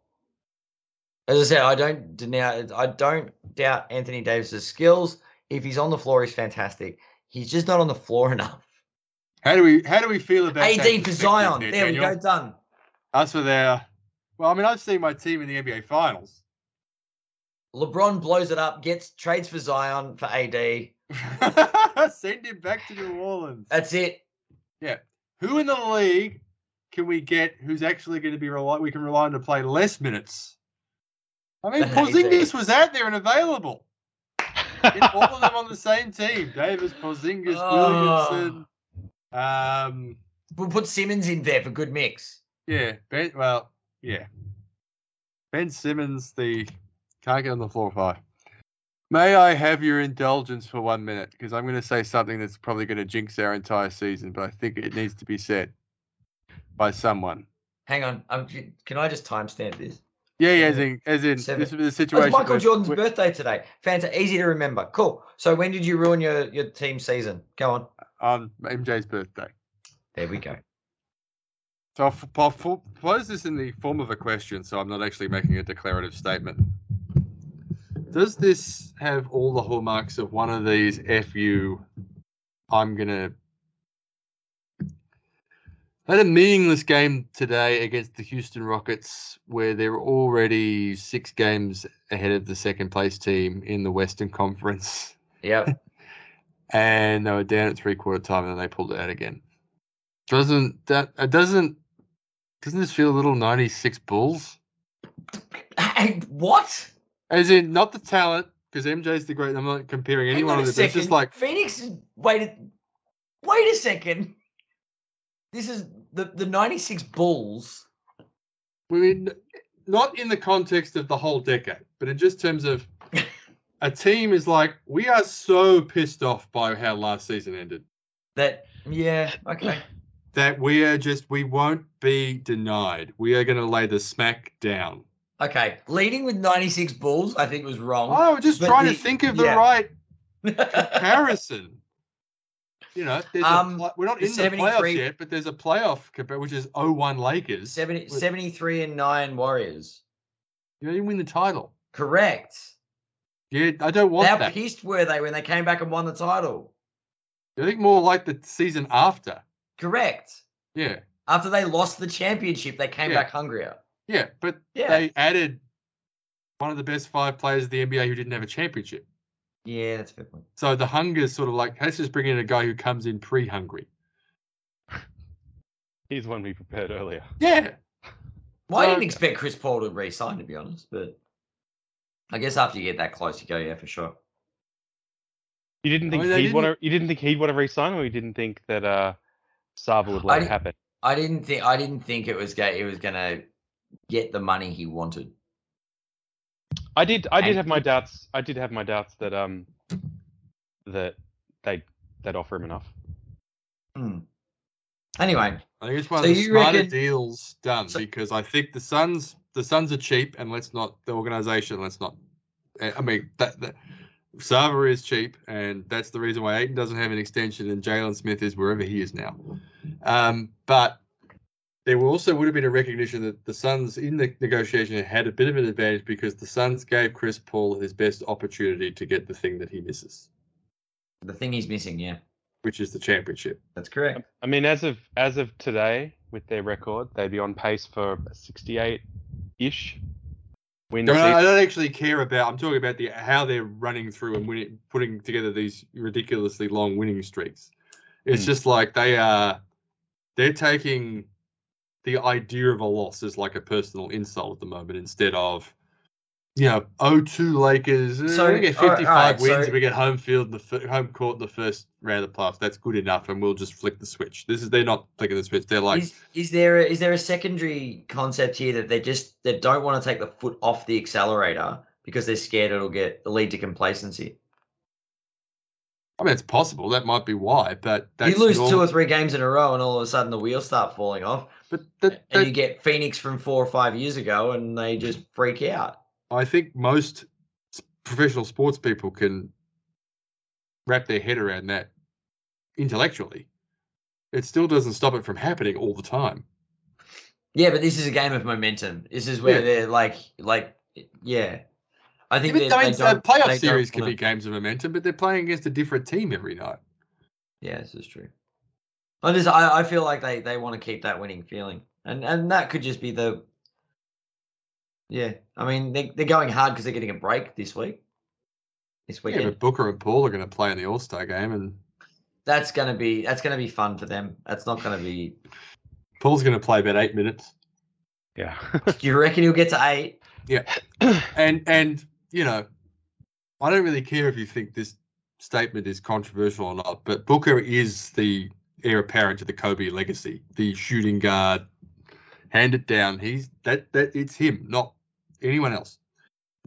S2: As I said, I don't deny, I don't doubt Anthony Davis's skills. If he's on the floor, he's fantastic. He's just not on the floor enough.
S1: How do we how do we feel about that
S2: AD for Zion.
S1: there,
S2: There we go. Done.
S1: As for our well, I mean, I've seen my team in the NBA Finals.
S2: LeBron blows it up, gets trades for Zion for AD.
S1: Send him back to New Orleans.
S2: That's it. Yeah.
S1: Who in the league can we get who's actually going to be rely we can rely on to play less minutes? I mean, Porzingis was out there and available. Get all of them on the same team. Davis, Porzingis,
S2: Oh.
S1: Williamson. Um,
S2: We'll put Simmons in there for good mix.
S1: yeah, Ben. Well, yeah. Ben Simmons, the can't get on the floor five. May I have your indulgence for one minute? Because I'm going to say something that's probably going to jinx our entire season, but I think it needs to be said by someone.
S2: Hang on. Um, can I just timestamp this?
S1: Yeah, yeah, as in, as in
S2: Seven.
S1: this is the
S2: Oh,
S1: situation.
S2: it's Michael Jordan's birthday today. Fantastic. Easy to remember. Cool. So when did you ruin your, your team season? Go on.
S1: on MJ's birthday.
S2: There we go.
S1: So I'll, I'll f- pose this in the form of a question, so I'm not actually making a declarative statement. Does this have all the hallmarks of one of these FU? I'm gonna. I had a meaningless game today against the Houston Rockets, where they're already six games ahead of the second place team in the Western Conference,
S2: Yep.
S1: and they were down at three quarter time, and then they pulled it out again. Doesn't that? It doesn't. Doesn't this feel a little '96 Bulls?
S2: Hey, what?
S1: As in, not the talent, because MJ's the great. I'm not comparing
S2: Hang
S1: anyone
S2: on a
S1: but It's just like
S2: Phoenix is- waited. Wait a second. This is the the '96 Bulls.
S1: I mean, not in the context of the whole decade, but in just terms of a team is like we are so pissed off by how last season ended
S2: That yeah. Okay.
S1: that we are just we won't be denied. We are going to lay the smack down.
S2: Okay. Leading with '96 Bulls, I think was wrong.
S1: Oh, we're just trying
S2: the-
S1: to think of the
S2: yeah.
S1: right comparison. You know, there's
S2: Um,
S1: a, we're not in the playoffs yet, but there's a playoff compare, which is 0-1 Lakers.
S2: 70,
S1: with-
S2: 73 and nine Warriors.
S1: You didn't win the title.
S2: Correct.
S1: Yeah, I don't want
S2: How
S1: that.
S2: pissed were they when they came back and won the title?
S1: I think more like the season after.
S2: Correct.
S1: Yeah,
S2: After they lost the championship, they came
S1: Yeah.
S2: back hungrier.
S1: Yeah, but
S2: Yeah.
S1: they added one of the best five players of the NBA who didn't have a championship.
S2: Yeah, that's a fair point.
S1: So the hunger is sort of like let's just bring in a guy who comes in pre-hungry.
S3: He's one we prepared earlier.
S1: Yeah,
S2: Well, I didn't expect Chris Paul to re-sign, to be honest, but I guess after you get that close, you go, yeah, for sure.
S3: You didn't
S1: I
S3: think
S1: mean,
S3: he'd want to. You didn't think he'd want to resign, or you didn't think that uh, Sarver would let
S2: I
S3: it happen.
S2: I didn't think I didn't think it was go it was gonna get the money he wanted.
S3: I did. I did have my doubts. I did have my doubts that um that they they'd offer him enough.
S2: Hmm. Anyway,
S1: I think it's one
S2: So
S1: of the
S2: you
S1: smarter
S2: reckon-
S1: deals done
S2: So-
S1: because I think the Suns the Suns are cheap and let's not the organization let's not. eh, I mean that. that Sarver is cheap, and that's the reason why Ayton doesn't have an extension, and Jalen Smith is wherever he is now. Um, but there also would have been a recognition that the Suns in the negotiation had a bit of an advantage because the Suns gave Chris Paul his best opportunity to get the thing that he misses,
S2: the thing he's missing, yeah,
S1: which is the championship.
S2: that's correct.
S3: I mean, as of as of today, with their record, they'd be on pace for sixty-eight ish wins.
S1: I, mean, I don't actually care about. I'm talking about the how they're running through and winning, putting together these ridiculously long winning streaks. It's
S2: Hmm.
S1: just like they are. They're taking the idea of a loss is like a personal insult at the moment instead of, you know, 0-2 Lakers. eh,
S2: So,
S1: we get 55
S2: all right,
S1: wins.
S2: so-
S1: we get home field, in the fir- home court in the first round of the playoffs. That's good enough, and we'll just flick the switch. This is they're not flicking the switch. They're like,
S2: is, is there a, is there a secondary concept here that they just they don't want to take the foot off the accelerator because they're scared it'll get lead to complacency?
S1: I mean, it's possible. That might be why, but that's
S2: you lose two or three games in a row, and all of a sudden the wheels start falling off,
S1: But that,
S2: and
S1: that-
S2: you get Phoenix from four or five years ago, and they just freak out.
S1: I think most professional sports people can wrap their head around that intellectually. It still doesn't stop it from happening all the time.
S2: Yeah, but this is a game of momentum. This is where
S1: Yeah.
S2: they're like, like yeah. I think
S1: Even
S2: they, they
S1: it's
S2: uh,
S1: playoff
S2: they
S1: series
S2: don't
S1: can be games of momentum, but they're playing against a different team every night.
S2: Yeah, this is true. I just I, I feel like they, they want to keep that winning feeling. And and that could just be the Yeah. I mean they they're going hard because they're getting a break this week. This
S1: Yeah, but Booker and Paul are going to play in the All Star game, and
S2: that's gonna be that's gonna be fun for them. That's not gonna be
S1: Paul's going to play about eight minutes.
S3: Yeah.
S2: Do you reckon he'll get to eight? Yeah.
S1: And and you know, I don't really care if you think this statement is controversial or not, but Booker is the heir apparent to the Kobe legacy, the shooting guard. Hand it down. He's that that it's him, not anyone else.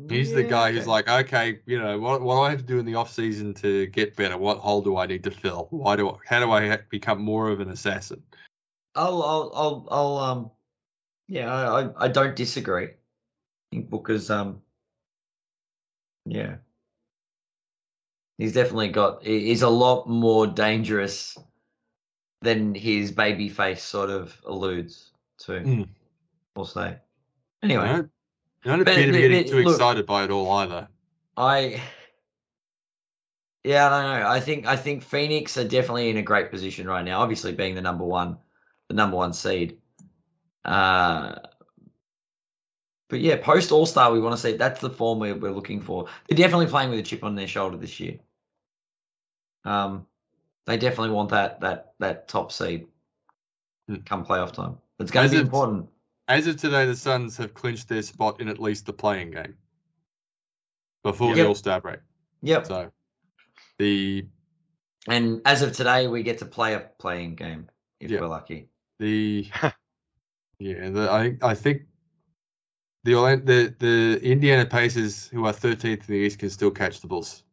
S1: He's the guy who's like, okay, you know, what what do I have to do in the off season to get better? What hole do I need to fill? Why do I, how do I become more of an assassin?
S2: I'll I'll I'll, I'll um yeah, I, I I don't disagree. I think Booker's um yeah. He's definitely got he's a lot more dangerous than his baby face sort of alludes to.
S1: Mm.
S2: We'll say. Anyway,
S1: don't, you don't appear to be getting too
S2: look-
S1: excited by it all either.
S2: I yeah, I don't know. I think I think Phoenix are definitely in a great position right now. Obviously, being the number one, the number one seed. Uh, but yeah, post All Star, we want to see that's the form we're, we're looking for. They're definitely playing with a chip on their shoulder this year. Um, they definitely want that that that top seed
S1: Hmm.
S2: come playoff time. It's going
S1: As
S2: to be
S1: it-
S2: important.
S1: As of today, the Suns have clinched their spot in at least the playing game before
S2: Yep.
S1: the All Star break.
S2: Yep.
S1: So the
S2: And as of today, we get to play a playing game if
S1: Yeah.
S2: we're lucky.
S1: the yeah, the, I I think the the the Indiana Pacers, who are 13th in the East, can still catch the Bulls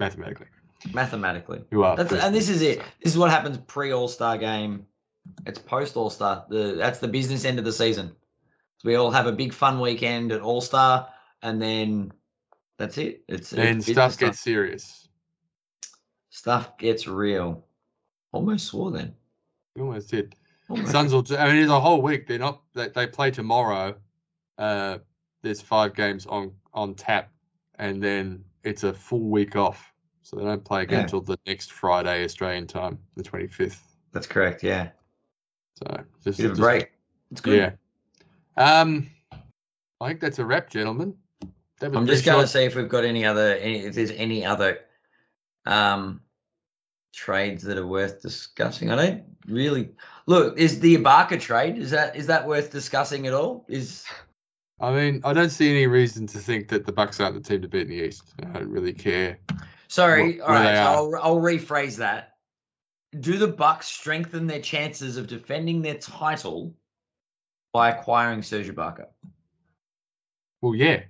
S1: mathematically.
S2: Mathematically.
S1: Who are
S2: That's, and this is it. This is what happens pre All Star game. It's post All Star. The that's the business end of the season. So we all have a big fun weekend at All Star, and then that's it. It's, it's
S1: And
S2: business
S1: stuff gets serious.
S2: stuff gets real. Almost swore then.
S1: You almost did.
S2: Almost.
S1: Suns will. I mean, it's a whole week. They're not. They, they play tomorrow. Uh, there's five games on on tap, and then it's a full week off. So they don't play again
S2: Yeah.
S1: until the next Friday Australian time, the 25th.
S2: That's correct. Yeah.
S1: So just,
S2: Bit a
S1: just-
S2: break. It's good.
S1: Yeah. Um, I think that's a wrap, gentlemen.
S2: I'm just going to see if we've got any other, any, if there's any other um, trades that are worth discussing. I don't really look. Is the Ibaka trade is that is that worth discussing at all? Is
S1: I mean, I don't see any reason to think that the Bucks aren't the team to beat in the East. I don't really care.
S2: sorry.
S1: Wh-
S2: all
S1: where
S2: right,
S1: they
S2: so I'll, I'll rephrase that. Do the Bucks strengthen their chances of defending their title by acquiring Serge Ibaka?
S1: Well, yeah.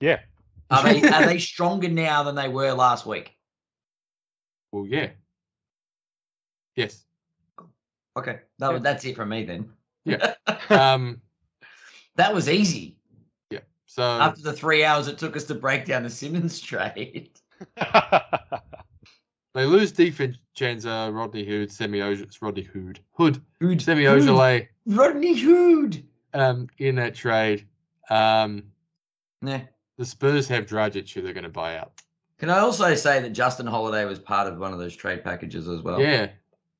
S3: yeah.
S2: Are they are they stronger now than they were last week?
S1: Well, yeah. Yes.
S2: Okay, that, was- that's it from me then.
S1: Yeah. Um.
S2: That was easy.
S1: So
S2: after the three hours it took us to break down the Simmons trade.
S1: they lose DiVincenzo, Rodney Hood, Semi Rodney Hood, Hood,
S2: Hood,
S1: Semi Ojeleye,
S2: Rodney Hood.
S1: um, in that trade. Um,
S2: Yeah.
S1: the Spurs have Dragic who they're going to buy out.
S2: Can I also say that Justin Holiday was part of one of those trade packages as well?
S1: Yeah,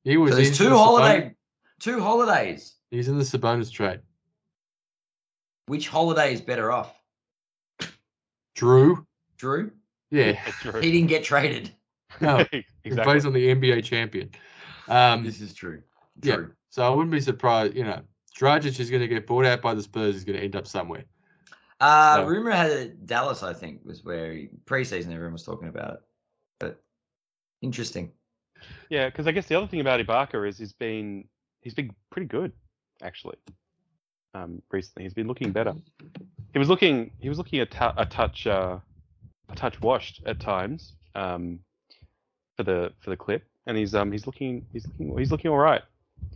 S1: he was.
S2: So there's two
S1: the
S2: holiday, two holidays.
S1: He's in the Sabonis trade.
S2: Which holiday is better off?
S1: Jrue.
S2: Jrue.
S1: Yeah.
S3: true.
S2: He didn't get traded.
S1: No, He plays on the NBA champion. Um,
S2: This is true.
S1: yeah. So I wouldn't be surprised. You know, Dragic is going to get bought out by the Spurs. He's going to end up somewhere.
S2: Uh,
S1: So-
S2: rumor had it Dallas, I think, was where he, preseason everyone was talking about it. But interesting.
S3: Yeah, because I guess the other thing about Ibaka is he's been he's been pretty good actually. Um, recently he's been looking better. He was looking he was looking a, touch uh, a touch washed at times um, for the for the clip, and he's um he's looking he's looking he's looking all right.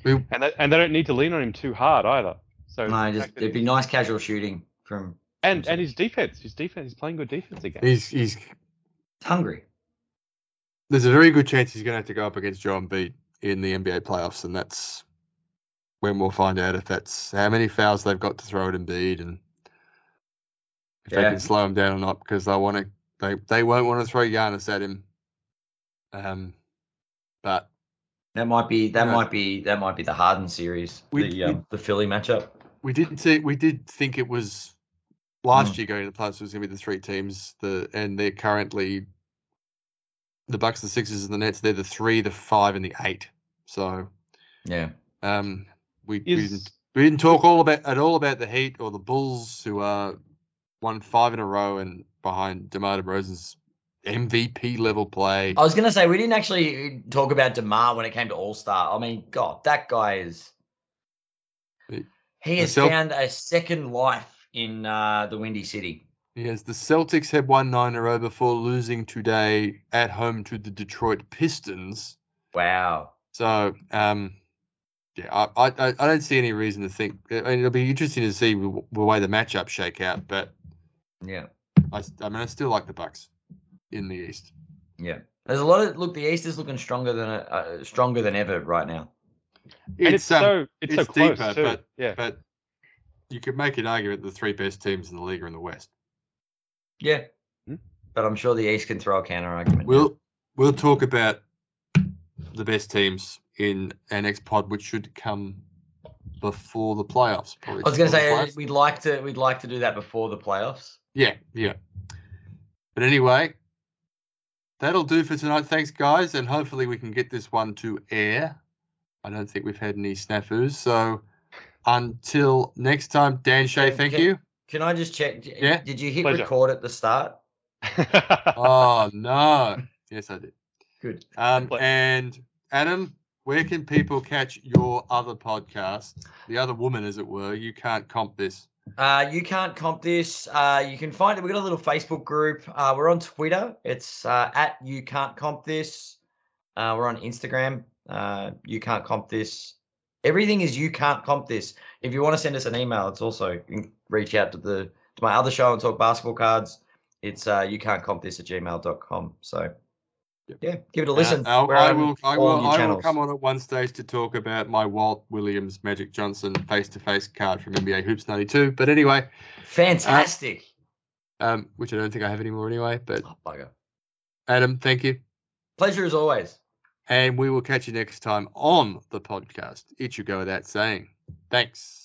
S1: We-
S3: And they, and they don't need to lean on him too hard either. So
S2: No, just it'd be nice casual shooting from
S3: and and his defense, his defense, he's playing good defense again.
S1: He's he's.
S2: hungry.
S1: There's a very good chance he's going to have to go up against Joel Embiid in the NBA playoffs, and that's when we'll find out if that's how many fouls they've got to throw at Embiid and if they can slow him down or not, because they want to. They they won't want to throw Giannis at him. Um, but
S2: That might be that
S1: Yeah.
S2: might be that might be the Harden series,
S1: We-
S2: the
S1: we-
S2: um, the Philly matchup.
S1: we did see we did think it was last
S2: Mm.
S1: year going to the playoffs was going to be the three teams. The and they're currently the Bucks, the Sixers, and the Nets. They're the three, the five, and the eight. So
S2: Yeah,
S1: um, we, we didn't we didn't talk all about at all about the Heat or the Bulls who are won five in a row and behind DeMar DeRozan's MVP level play.
S2: I was gonna say we didn't actually talk about Demar when it came to All Star. I mean, God, that guy is. He has
S1: Celt-
S2: found a second life in uh, the Windy City.
S1: Yes, the Celtics had won nine in a row before losing today at home to the Detroit Pistons.
S2: Wow.
S1: So, um, yeah, I, I, I I don't see any reason to think. I mean, it'll be interesting to see the, the way the matchups shake out. But
S2: Yeah,
S1: I, I mean, I still like the Bucks in the East.
S2: yeah. There's a lot of look. The East is looking stronger than uh, stronger than ever right now.
S3: and it's,
S1: um,
S3: so it's, so close
S1: deeper,
S3: too.
S1: but-
S3: yeah.
S1: but you could make an argument the three best teams in the league are in the West.
S2: Yeah,
S3: Hmm.
S2: but I'm sure the East can throw a counter argument.
S1: We'll we'll talk about the best teams in our next pod, which should come before the playoffs.
S2: I was gonna say uh, we'd like to we'd like to do that before the playoffs.
S1: Yeah, yeah. But anyway, that'll do for tonight. Thanks, guys, and hopefully we can get this one to air. I don't think we've had any snafus. So until next time, Dan Shay, thank
S2: can-
S1: you.
S2: Can I just check?
S1: Yeah,
S2: Did you hit
S3: pleasure.
S2: record at the start?
S1: Oh no. Yes, I did.
S2: Good.
S1: Um, and Adam, where can people catch your other podcast? The other woman, as it were. You can't comp this.
S2: Uh, you can't comp this. Uh, you can find it. We've got a little Facebook group. Uh, we're on Twitter. It's uh, at you can't comp this. Uh, we're on Instagram. Uh, you can't comp this. Everything is you can't comp this. If you want to send us an email, it's also you can reach out to the to my other show and talk basketball cards. It's you can't comp this at gmail.com. So. Yeah, give it a listen.
S1: Uh, I will. I will. I will come on at one stage to talk about my Walt Williams Magic Johnson face-to-face card from NBA Hoops '92. But anyway,
S2: Fantastic.
S1: um, which I don't think I have anymore anyway. But
S2: Oh, bugger.
S1: Adam, thank you,
S2: Pleasure as always.
S1: and we will catch you next time on the podcast. It should go without saying. Thanks.